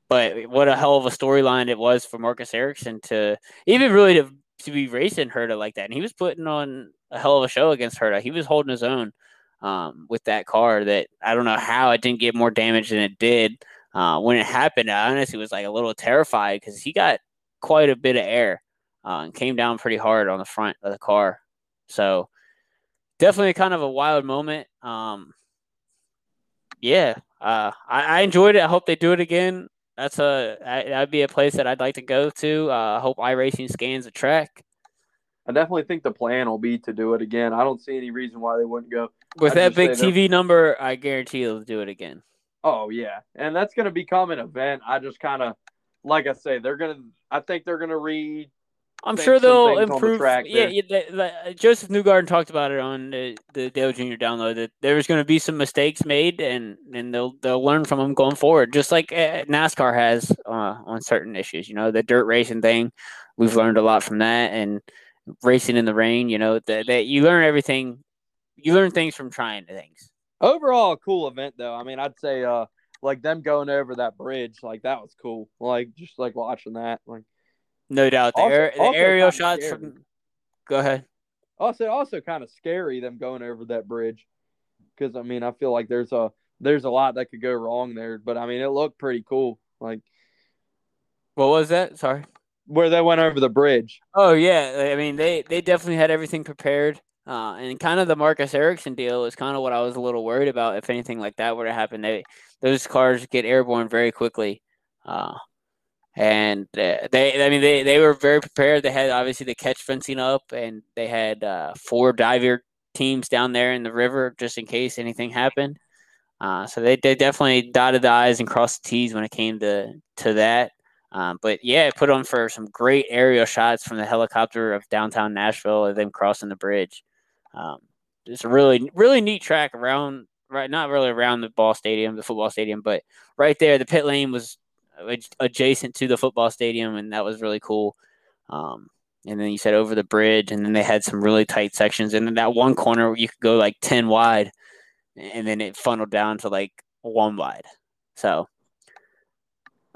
But what a hell of a storyline it was for Marcus Ericsson to even really to, to be racing Herta like that, and he was putting on a hell of a show against Herta. He was holding his own um, with that car. That I don't know how it didn't get more damage than it did. Uh, when it happened, I honestly was like a little terrified because he got quite a bit of air uh, and came down pretty hard on the front of the car. So definitely kind of a wild moment. Um, yeah, uh, I, I, enjoyed it. I hope they do it again. That's a that'd be a place that I'd like to go to. Uh, I hope iRacing scans the track. I definitely think the plan will be to do it again. I don't see any reason why they wouldn't go. With I'd that big TV number, I guarantee they'll do it again. Oh yeah, and that's going to become an event. I just kind of, like I say, they're going to. I think they're going to read I'm sure they'll improve. The yeah, yeah the, the, Josef Newgarden talked about it on the, the Dale Jr. download that there's going to be some mistakes made, and and they'll they'll learn from them going forward, just like uh, NASCAR has uh, on certain issues. You know, the dirt racing thing, we've learned a lot from that, and racing in the rain. You know, that that you learn everything, you learn things from trying things. Overall, a cool event though. I mean, I'd say uh like them going over that bridge, like that was cool. Like just like watching that, like no doubt. The, also, air, the aerial shots scary. from. Go ahead. Also, also kind of scary them going over that bridge, because I mean I feel like there's a there's a lot that could go wrong there, but I mean it looked pretty cool. Like, what was that? Sorry. Where they went over the bridge. Oh yeah, I mean they they definitely had everything prepared. Uh, and kind of the Marcus Ericsson deal is kind of what I was a little worried about. If anything like that were to happen, they those cars get airborne very quickly. Uh, and uh, they I mean they, they were very prepared. They had obviously the catch fencing up, and they had uh, four diver teams down there in the river just in case anything happened. Uh, so they, they definitely dotted the i's and crossed the t's when it came to to that. Um, but yeah, it put on for some great aerial shots from the helicopter of downtown Nashville and them crossing the bridge. Um, it's a really really neat track around right not really around the ball stadium, the football stadium, but right there the pit lane was adjacent to the football stadium, and that was really cool. Um, and then you said over the bridge, and then they had some really tight sections, and then that one corner where you could go like ten wide, and then it funneled down to like one wide. So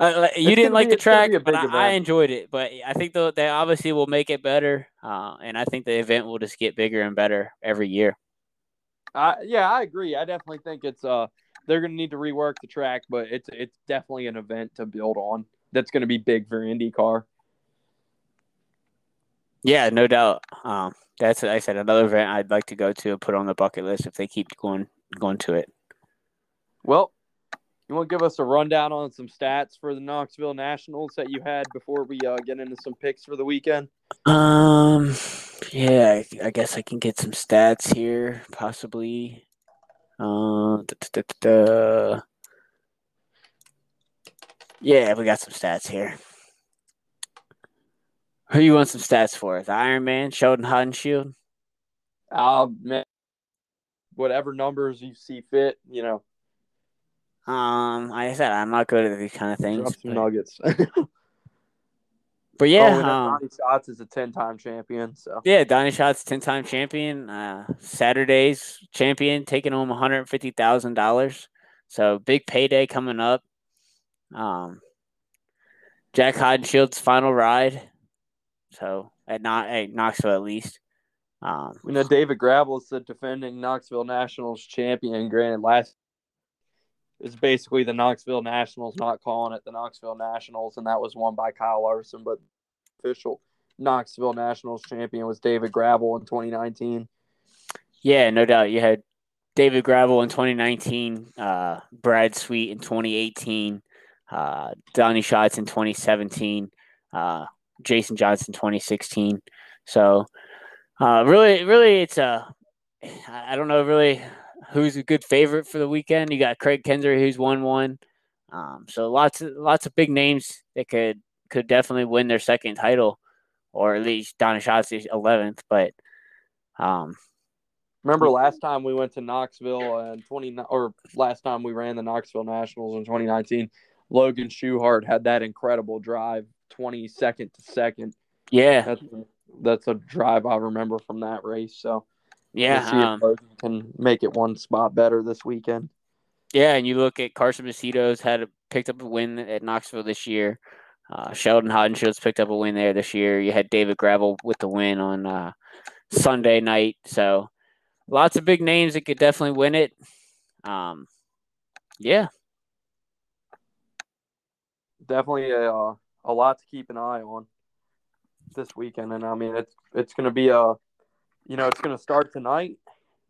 uh, you didn't like be, the track, but I, I, enjoyed it. But I think the, they obviously will make it better, uh, and I think the event will just get bigger and better every year. Uh, yeah, I agree. I definitely think it's uh they're going to need to rework the track, but it's it's definitely an event to build on. That's going to be big for IndyCar. Yeah, no doubt. Um, that's like I said another event I'd like to go to put on the bucket list if they keep going going to it. Well, you want to give us a rundown on some stats for the Knoxville Nationals that you had before we uh, get into some picks for the weekend? Um, yeah, I guess I can get some stats here, possibly. Uh, da, da, da, Yeah, we got some stats here. Who you want some stats for? The Iron Man, Sheldon Haudenschild? Uh, man, whatever numbers you see fit, you know. Um, like I said, I'm not good at these kind of things. Drop some But, nuggets. <laughs> but yeah, oh, um, Donny Schatz is a ten-time champion. So yeah, Donny Schatz, ten time champion, uh, Saturdays champion, taking home one hundred fifty thousand dollars. So big payday coming up. Um, Jac Haudenschild's final ride. So at not at Knoxville at least. Um, we know David Gravel is the defending Knoxville Nationals champion. Granted, last is basically the Knoxville Nationals not calling it the Knoxville Nationals, and that was won by Kyle Larson. But official Knoxville Nationals champion was David Gravel in 2019. Yeah, no doubt. You had David Gravel in 2019, uh, Brad Sweet in 2018, uh, Donny Schatz in 2017, uh, Jason Johnson 2016. So, uh, really, really, it's a, I don't know really who's a good favorite for the weekend. You got Kraig Kinser who's won one. Um, so lots of lots of big names that could could definitely win their second title, or at least is 11th. But um, Remember last time we went to Knoxville and 20 or last time we ran the Knoxville Nationals in 2019, Logan Schuchart had that incredible drive, 20 second to second. yeah, That's that's a drive I remember from that race. So yeah, we'll see um, if Logan can make it one spot better this weekend. Yeah, and you look at Carson Macedo's had a, picked up a win at Knoxville this year. Uh, Sheldon Haudenschild's picked up a win there this year. You had David Gravel with the win on uh, Sunday night. So lots of big names that could definitely win it. Um, yeah, Definitely a uh, a lot to keep an eye on this weekend, and I mean it's it's going to be a you know it's going to start tonight,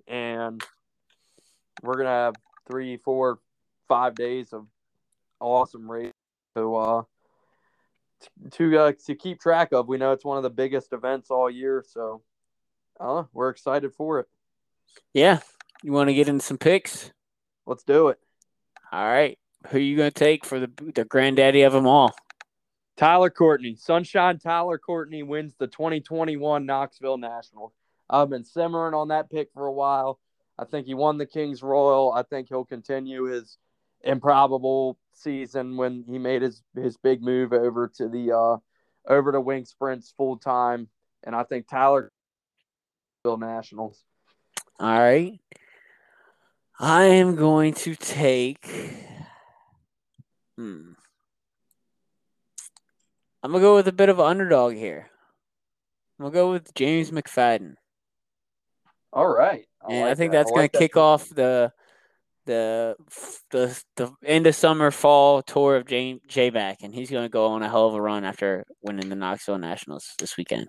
and we're going to have three, four, five days of awesome race to uh to uh, to keep track of. We know it's one of the biggest events all year, so uh, we're excited for it. yeah. You want to get in some picks? Let's do it. All right. Who are you going to take for the the granddaddy of them all? Tyler Courtney, Sunshine Tyler Courtney wins the 2021 Knoxville Nationals. I've been simmering on that pick for a while. I think he won the Kings Royal. I think he'll continue his improbable season when he made his his big move over to the uh over to Wing Sprints full time. And I think Tyler Knoxville Nationals. All right. I am going to take. Hmm. I'm gonna go with a bit of an underdog here. I'm gonna go with James McFadden, All right. and I think that. that's I gonna like that kick off the the the the end of summer fall tour of J back, and he's gonna go on a hell of a run after winning the Knoxville Nationals this weekend.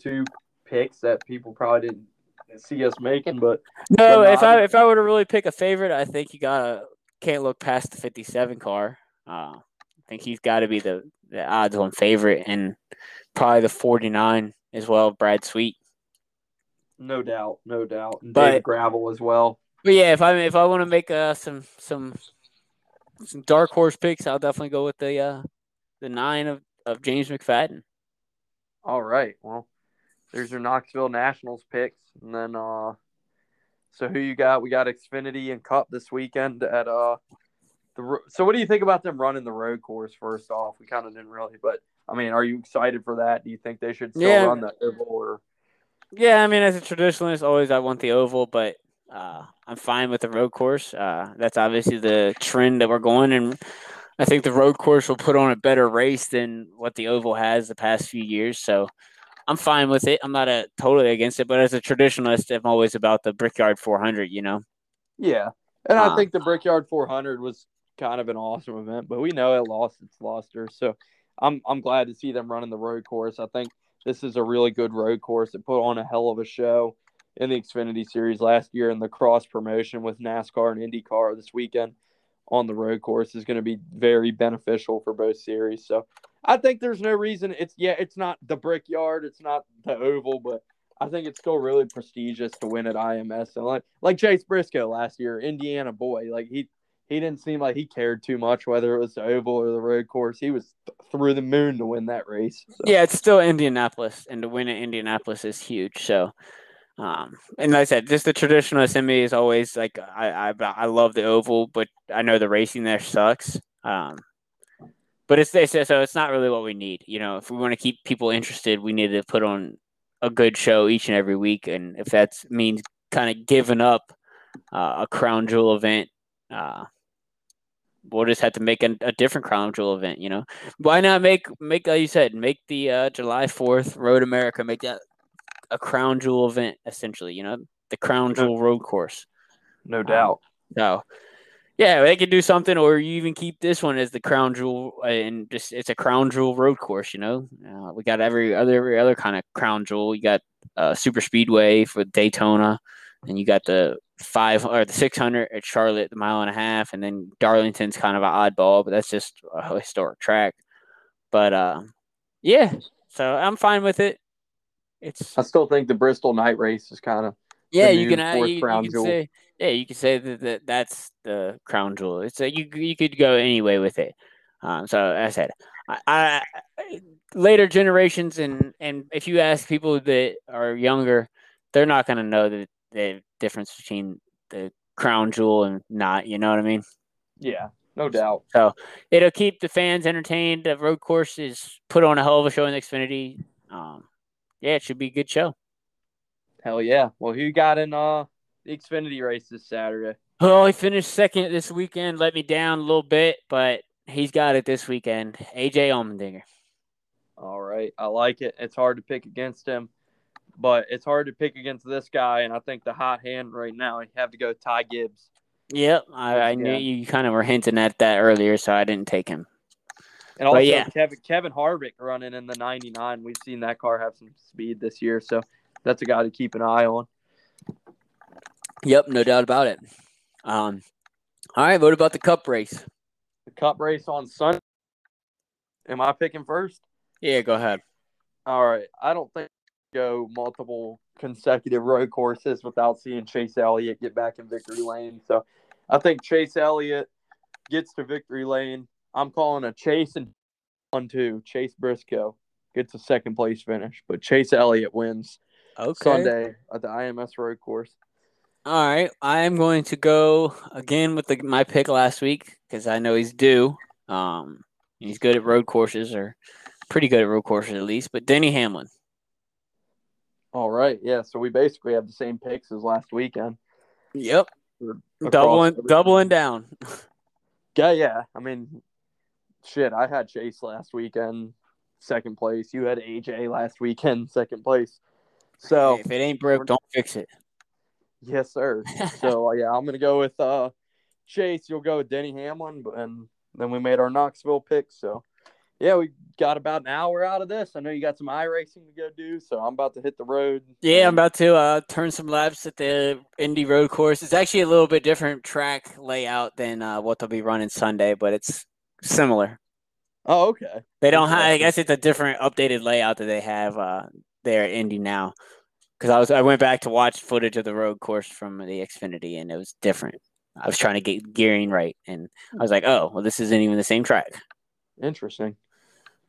two picks that people probably didn't see us making, but No, if I I if I were to really pick a favorite, I think you gotta can't look past the fifty seven car. Uh, I think he's got to be the the odds on favorite, and probably the forty nine as well. Brad Sweet. No doubt, no doubt. And But- David Gravel as well. But yeah, if I if I want to make uh, some some some dark horse picks, I'll definitely go with the uh, the nine of, of James McFadden. All right. Well, there's your Knoxville Nationals picks, and then uh, so who you got? We got Xfinity and Cup this weekend at uh the. So what do you think about them running the road course? First off, we kind of didn't really, but I mean, are you excited for that? Do you think they should still Yeah. run the oval or? Yeah, I mean, as a traditionalist, always I want the oval, but uh, I'm fine with the road course. Uh, that's obviously the trend that we're going, and I think the road course will put on a better race than what the oval has the past few years. So I'm fine with it. I'm not a, totally against it, but as a traditionalist, I'm always about the Brickyard 400. You know? Yeah, and I Uh, think the Brickyard 400 was kind of an awesome event, but we know it lost its luster. So I'm I'm glad to see them running the road course. I think this is a really good road course. It put on a hell of a show in the Xfinity Series last year, and the cross promotion with NASCAR and IndyCar this weekend on the road course is going to be very beneficial for both series. So I think there's no reason it's yeah, it's not the Brickyard, it's not the Oval, but I think it's still really prestigious to win at IMS and like like Chase Briscoe last year, Indiana boy, like he he didn't seem like he cared too much whether it was the oval or the road course. He was th- through the moon to win that race. So. Yeah, it's still Indianapolis, and to win at Indianapolis is huge. So, um, and like I said, just the traditionalist in me is always like I, I I love the oval, but I know the racing there sucks. Um, but it's it's so it's not really what we need. You know, if we want to keep people interested, we need to put on a good show each and every week, and if that means kind of giving up uh, a crown jewel event. Uh, we'll just have to make a, a, different crown jewel event. You know, why not make make like you said, make the uh, July Fourth Road America, make that a crown jewel event essentially. You know, the crown jewel road course. No doubt. Um, so, yeah, they could do something, or you even keep this one as the crown jewel, uh, and just it's a crown jewel road course. You know, uh, we got every other every other kind of crown jewel. You got uh, super speedway for Daytona, and you got the five or the 600 at Charlotte, the mile and a half, and then Darlington's kind of an oddball, but that's just a historic track. But uh, yeah, so I'm fine with it. It's I still think the Bristol night race is kind of yeah. You can, uh, you, you can say yeah, you can say that, that that's the crown jewel. It's a, you you could go anyway with it. Um, so as I said, I, I later generations and and if you ask people that are younger, they're not going to know the the difference between the crown jewel and not. You know what I mean? Yeah, no doubt. So it'll keep the fans entertained. The road course is put on a hell of a show in Xfinity. Um, yeah, it should be a good show. Hell yeah! Well, who got in uh the Xfinity race this Saturday? Oh, he finished second this weekend. Let me down a little bit, but he's got it this weekend. AJ Allmendinger. All right, I like it. It's hard to pick against him, but it's hard to pick against this guy. And I think the hot hand right now, you have to go Ty Gibbs. Yep, I, I knew you kind of were hinting at that earlier, so I didn't take him. And also, yeah. Kevin Kevin Harvick running in the 99. We've seen that car have some speed this year, so that's a guy to keep an eye on. Yep, no doubt about it. Um, all right, what about the Cup race? The Cup race on Sunday. Am I picking first? Yeah, go ahead. All right, I don't think go multiple consecutive road courses without seeing Chase Elliott get back in victory lane. So I think Chase Elliott gets to victory lane I'm calling a Chase and one two. Chase Briscoe gets a second place finish, but Chase Elliott wins okay. Sunday at the IMS Road Course. All right, I am going to go again with the, my pick last week because I know he's due. Um, he's good at road courses, or pretty good at road courses at least. But Denny Hamlin. All right, yeah. So we basically have the same picks as last weekend. Yep, doubling doubling down. Yeah, yeah. I mean, shit, I had Chase last weekend, second place. You had AJ last weekend, <laughs> second place. So hey, if it ain't broke, don't fix it. Yes, sir. <laughs> so uh, yeah, I'm gonna go with uh, Chase. You'll go with Denny Hamlin, and then we made our Knoxville pick. So yeah, we got about an hour out of this. I know you got some iRacing to go do, so I'm about to hit the road. Yeah, I'm about to uh, turn some laps at the Indy Road Course. It's actually a little bit different track layout than uh, what they'll be running Sunday, but it's similar. Oh, okay. They don't have. I guess it's a different updated layout that they have uh, there at Indy now. Because I was, I went back to watch footage of the road course from the Xfinity, and it was different. I was trying to get gearing right, and I was like, "Oh, well, this isn't even the same track." Interesting.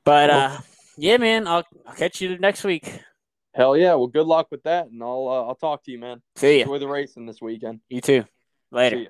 But uh, yeah, man, I'll, I'll catch you next week. Hell yeah! Well, good luck with that, and I'll uh, I'll talk to you, man. See you. Enjoy the racing this weekend. You too. Later.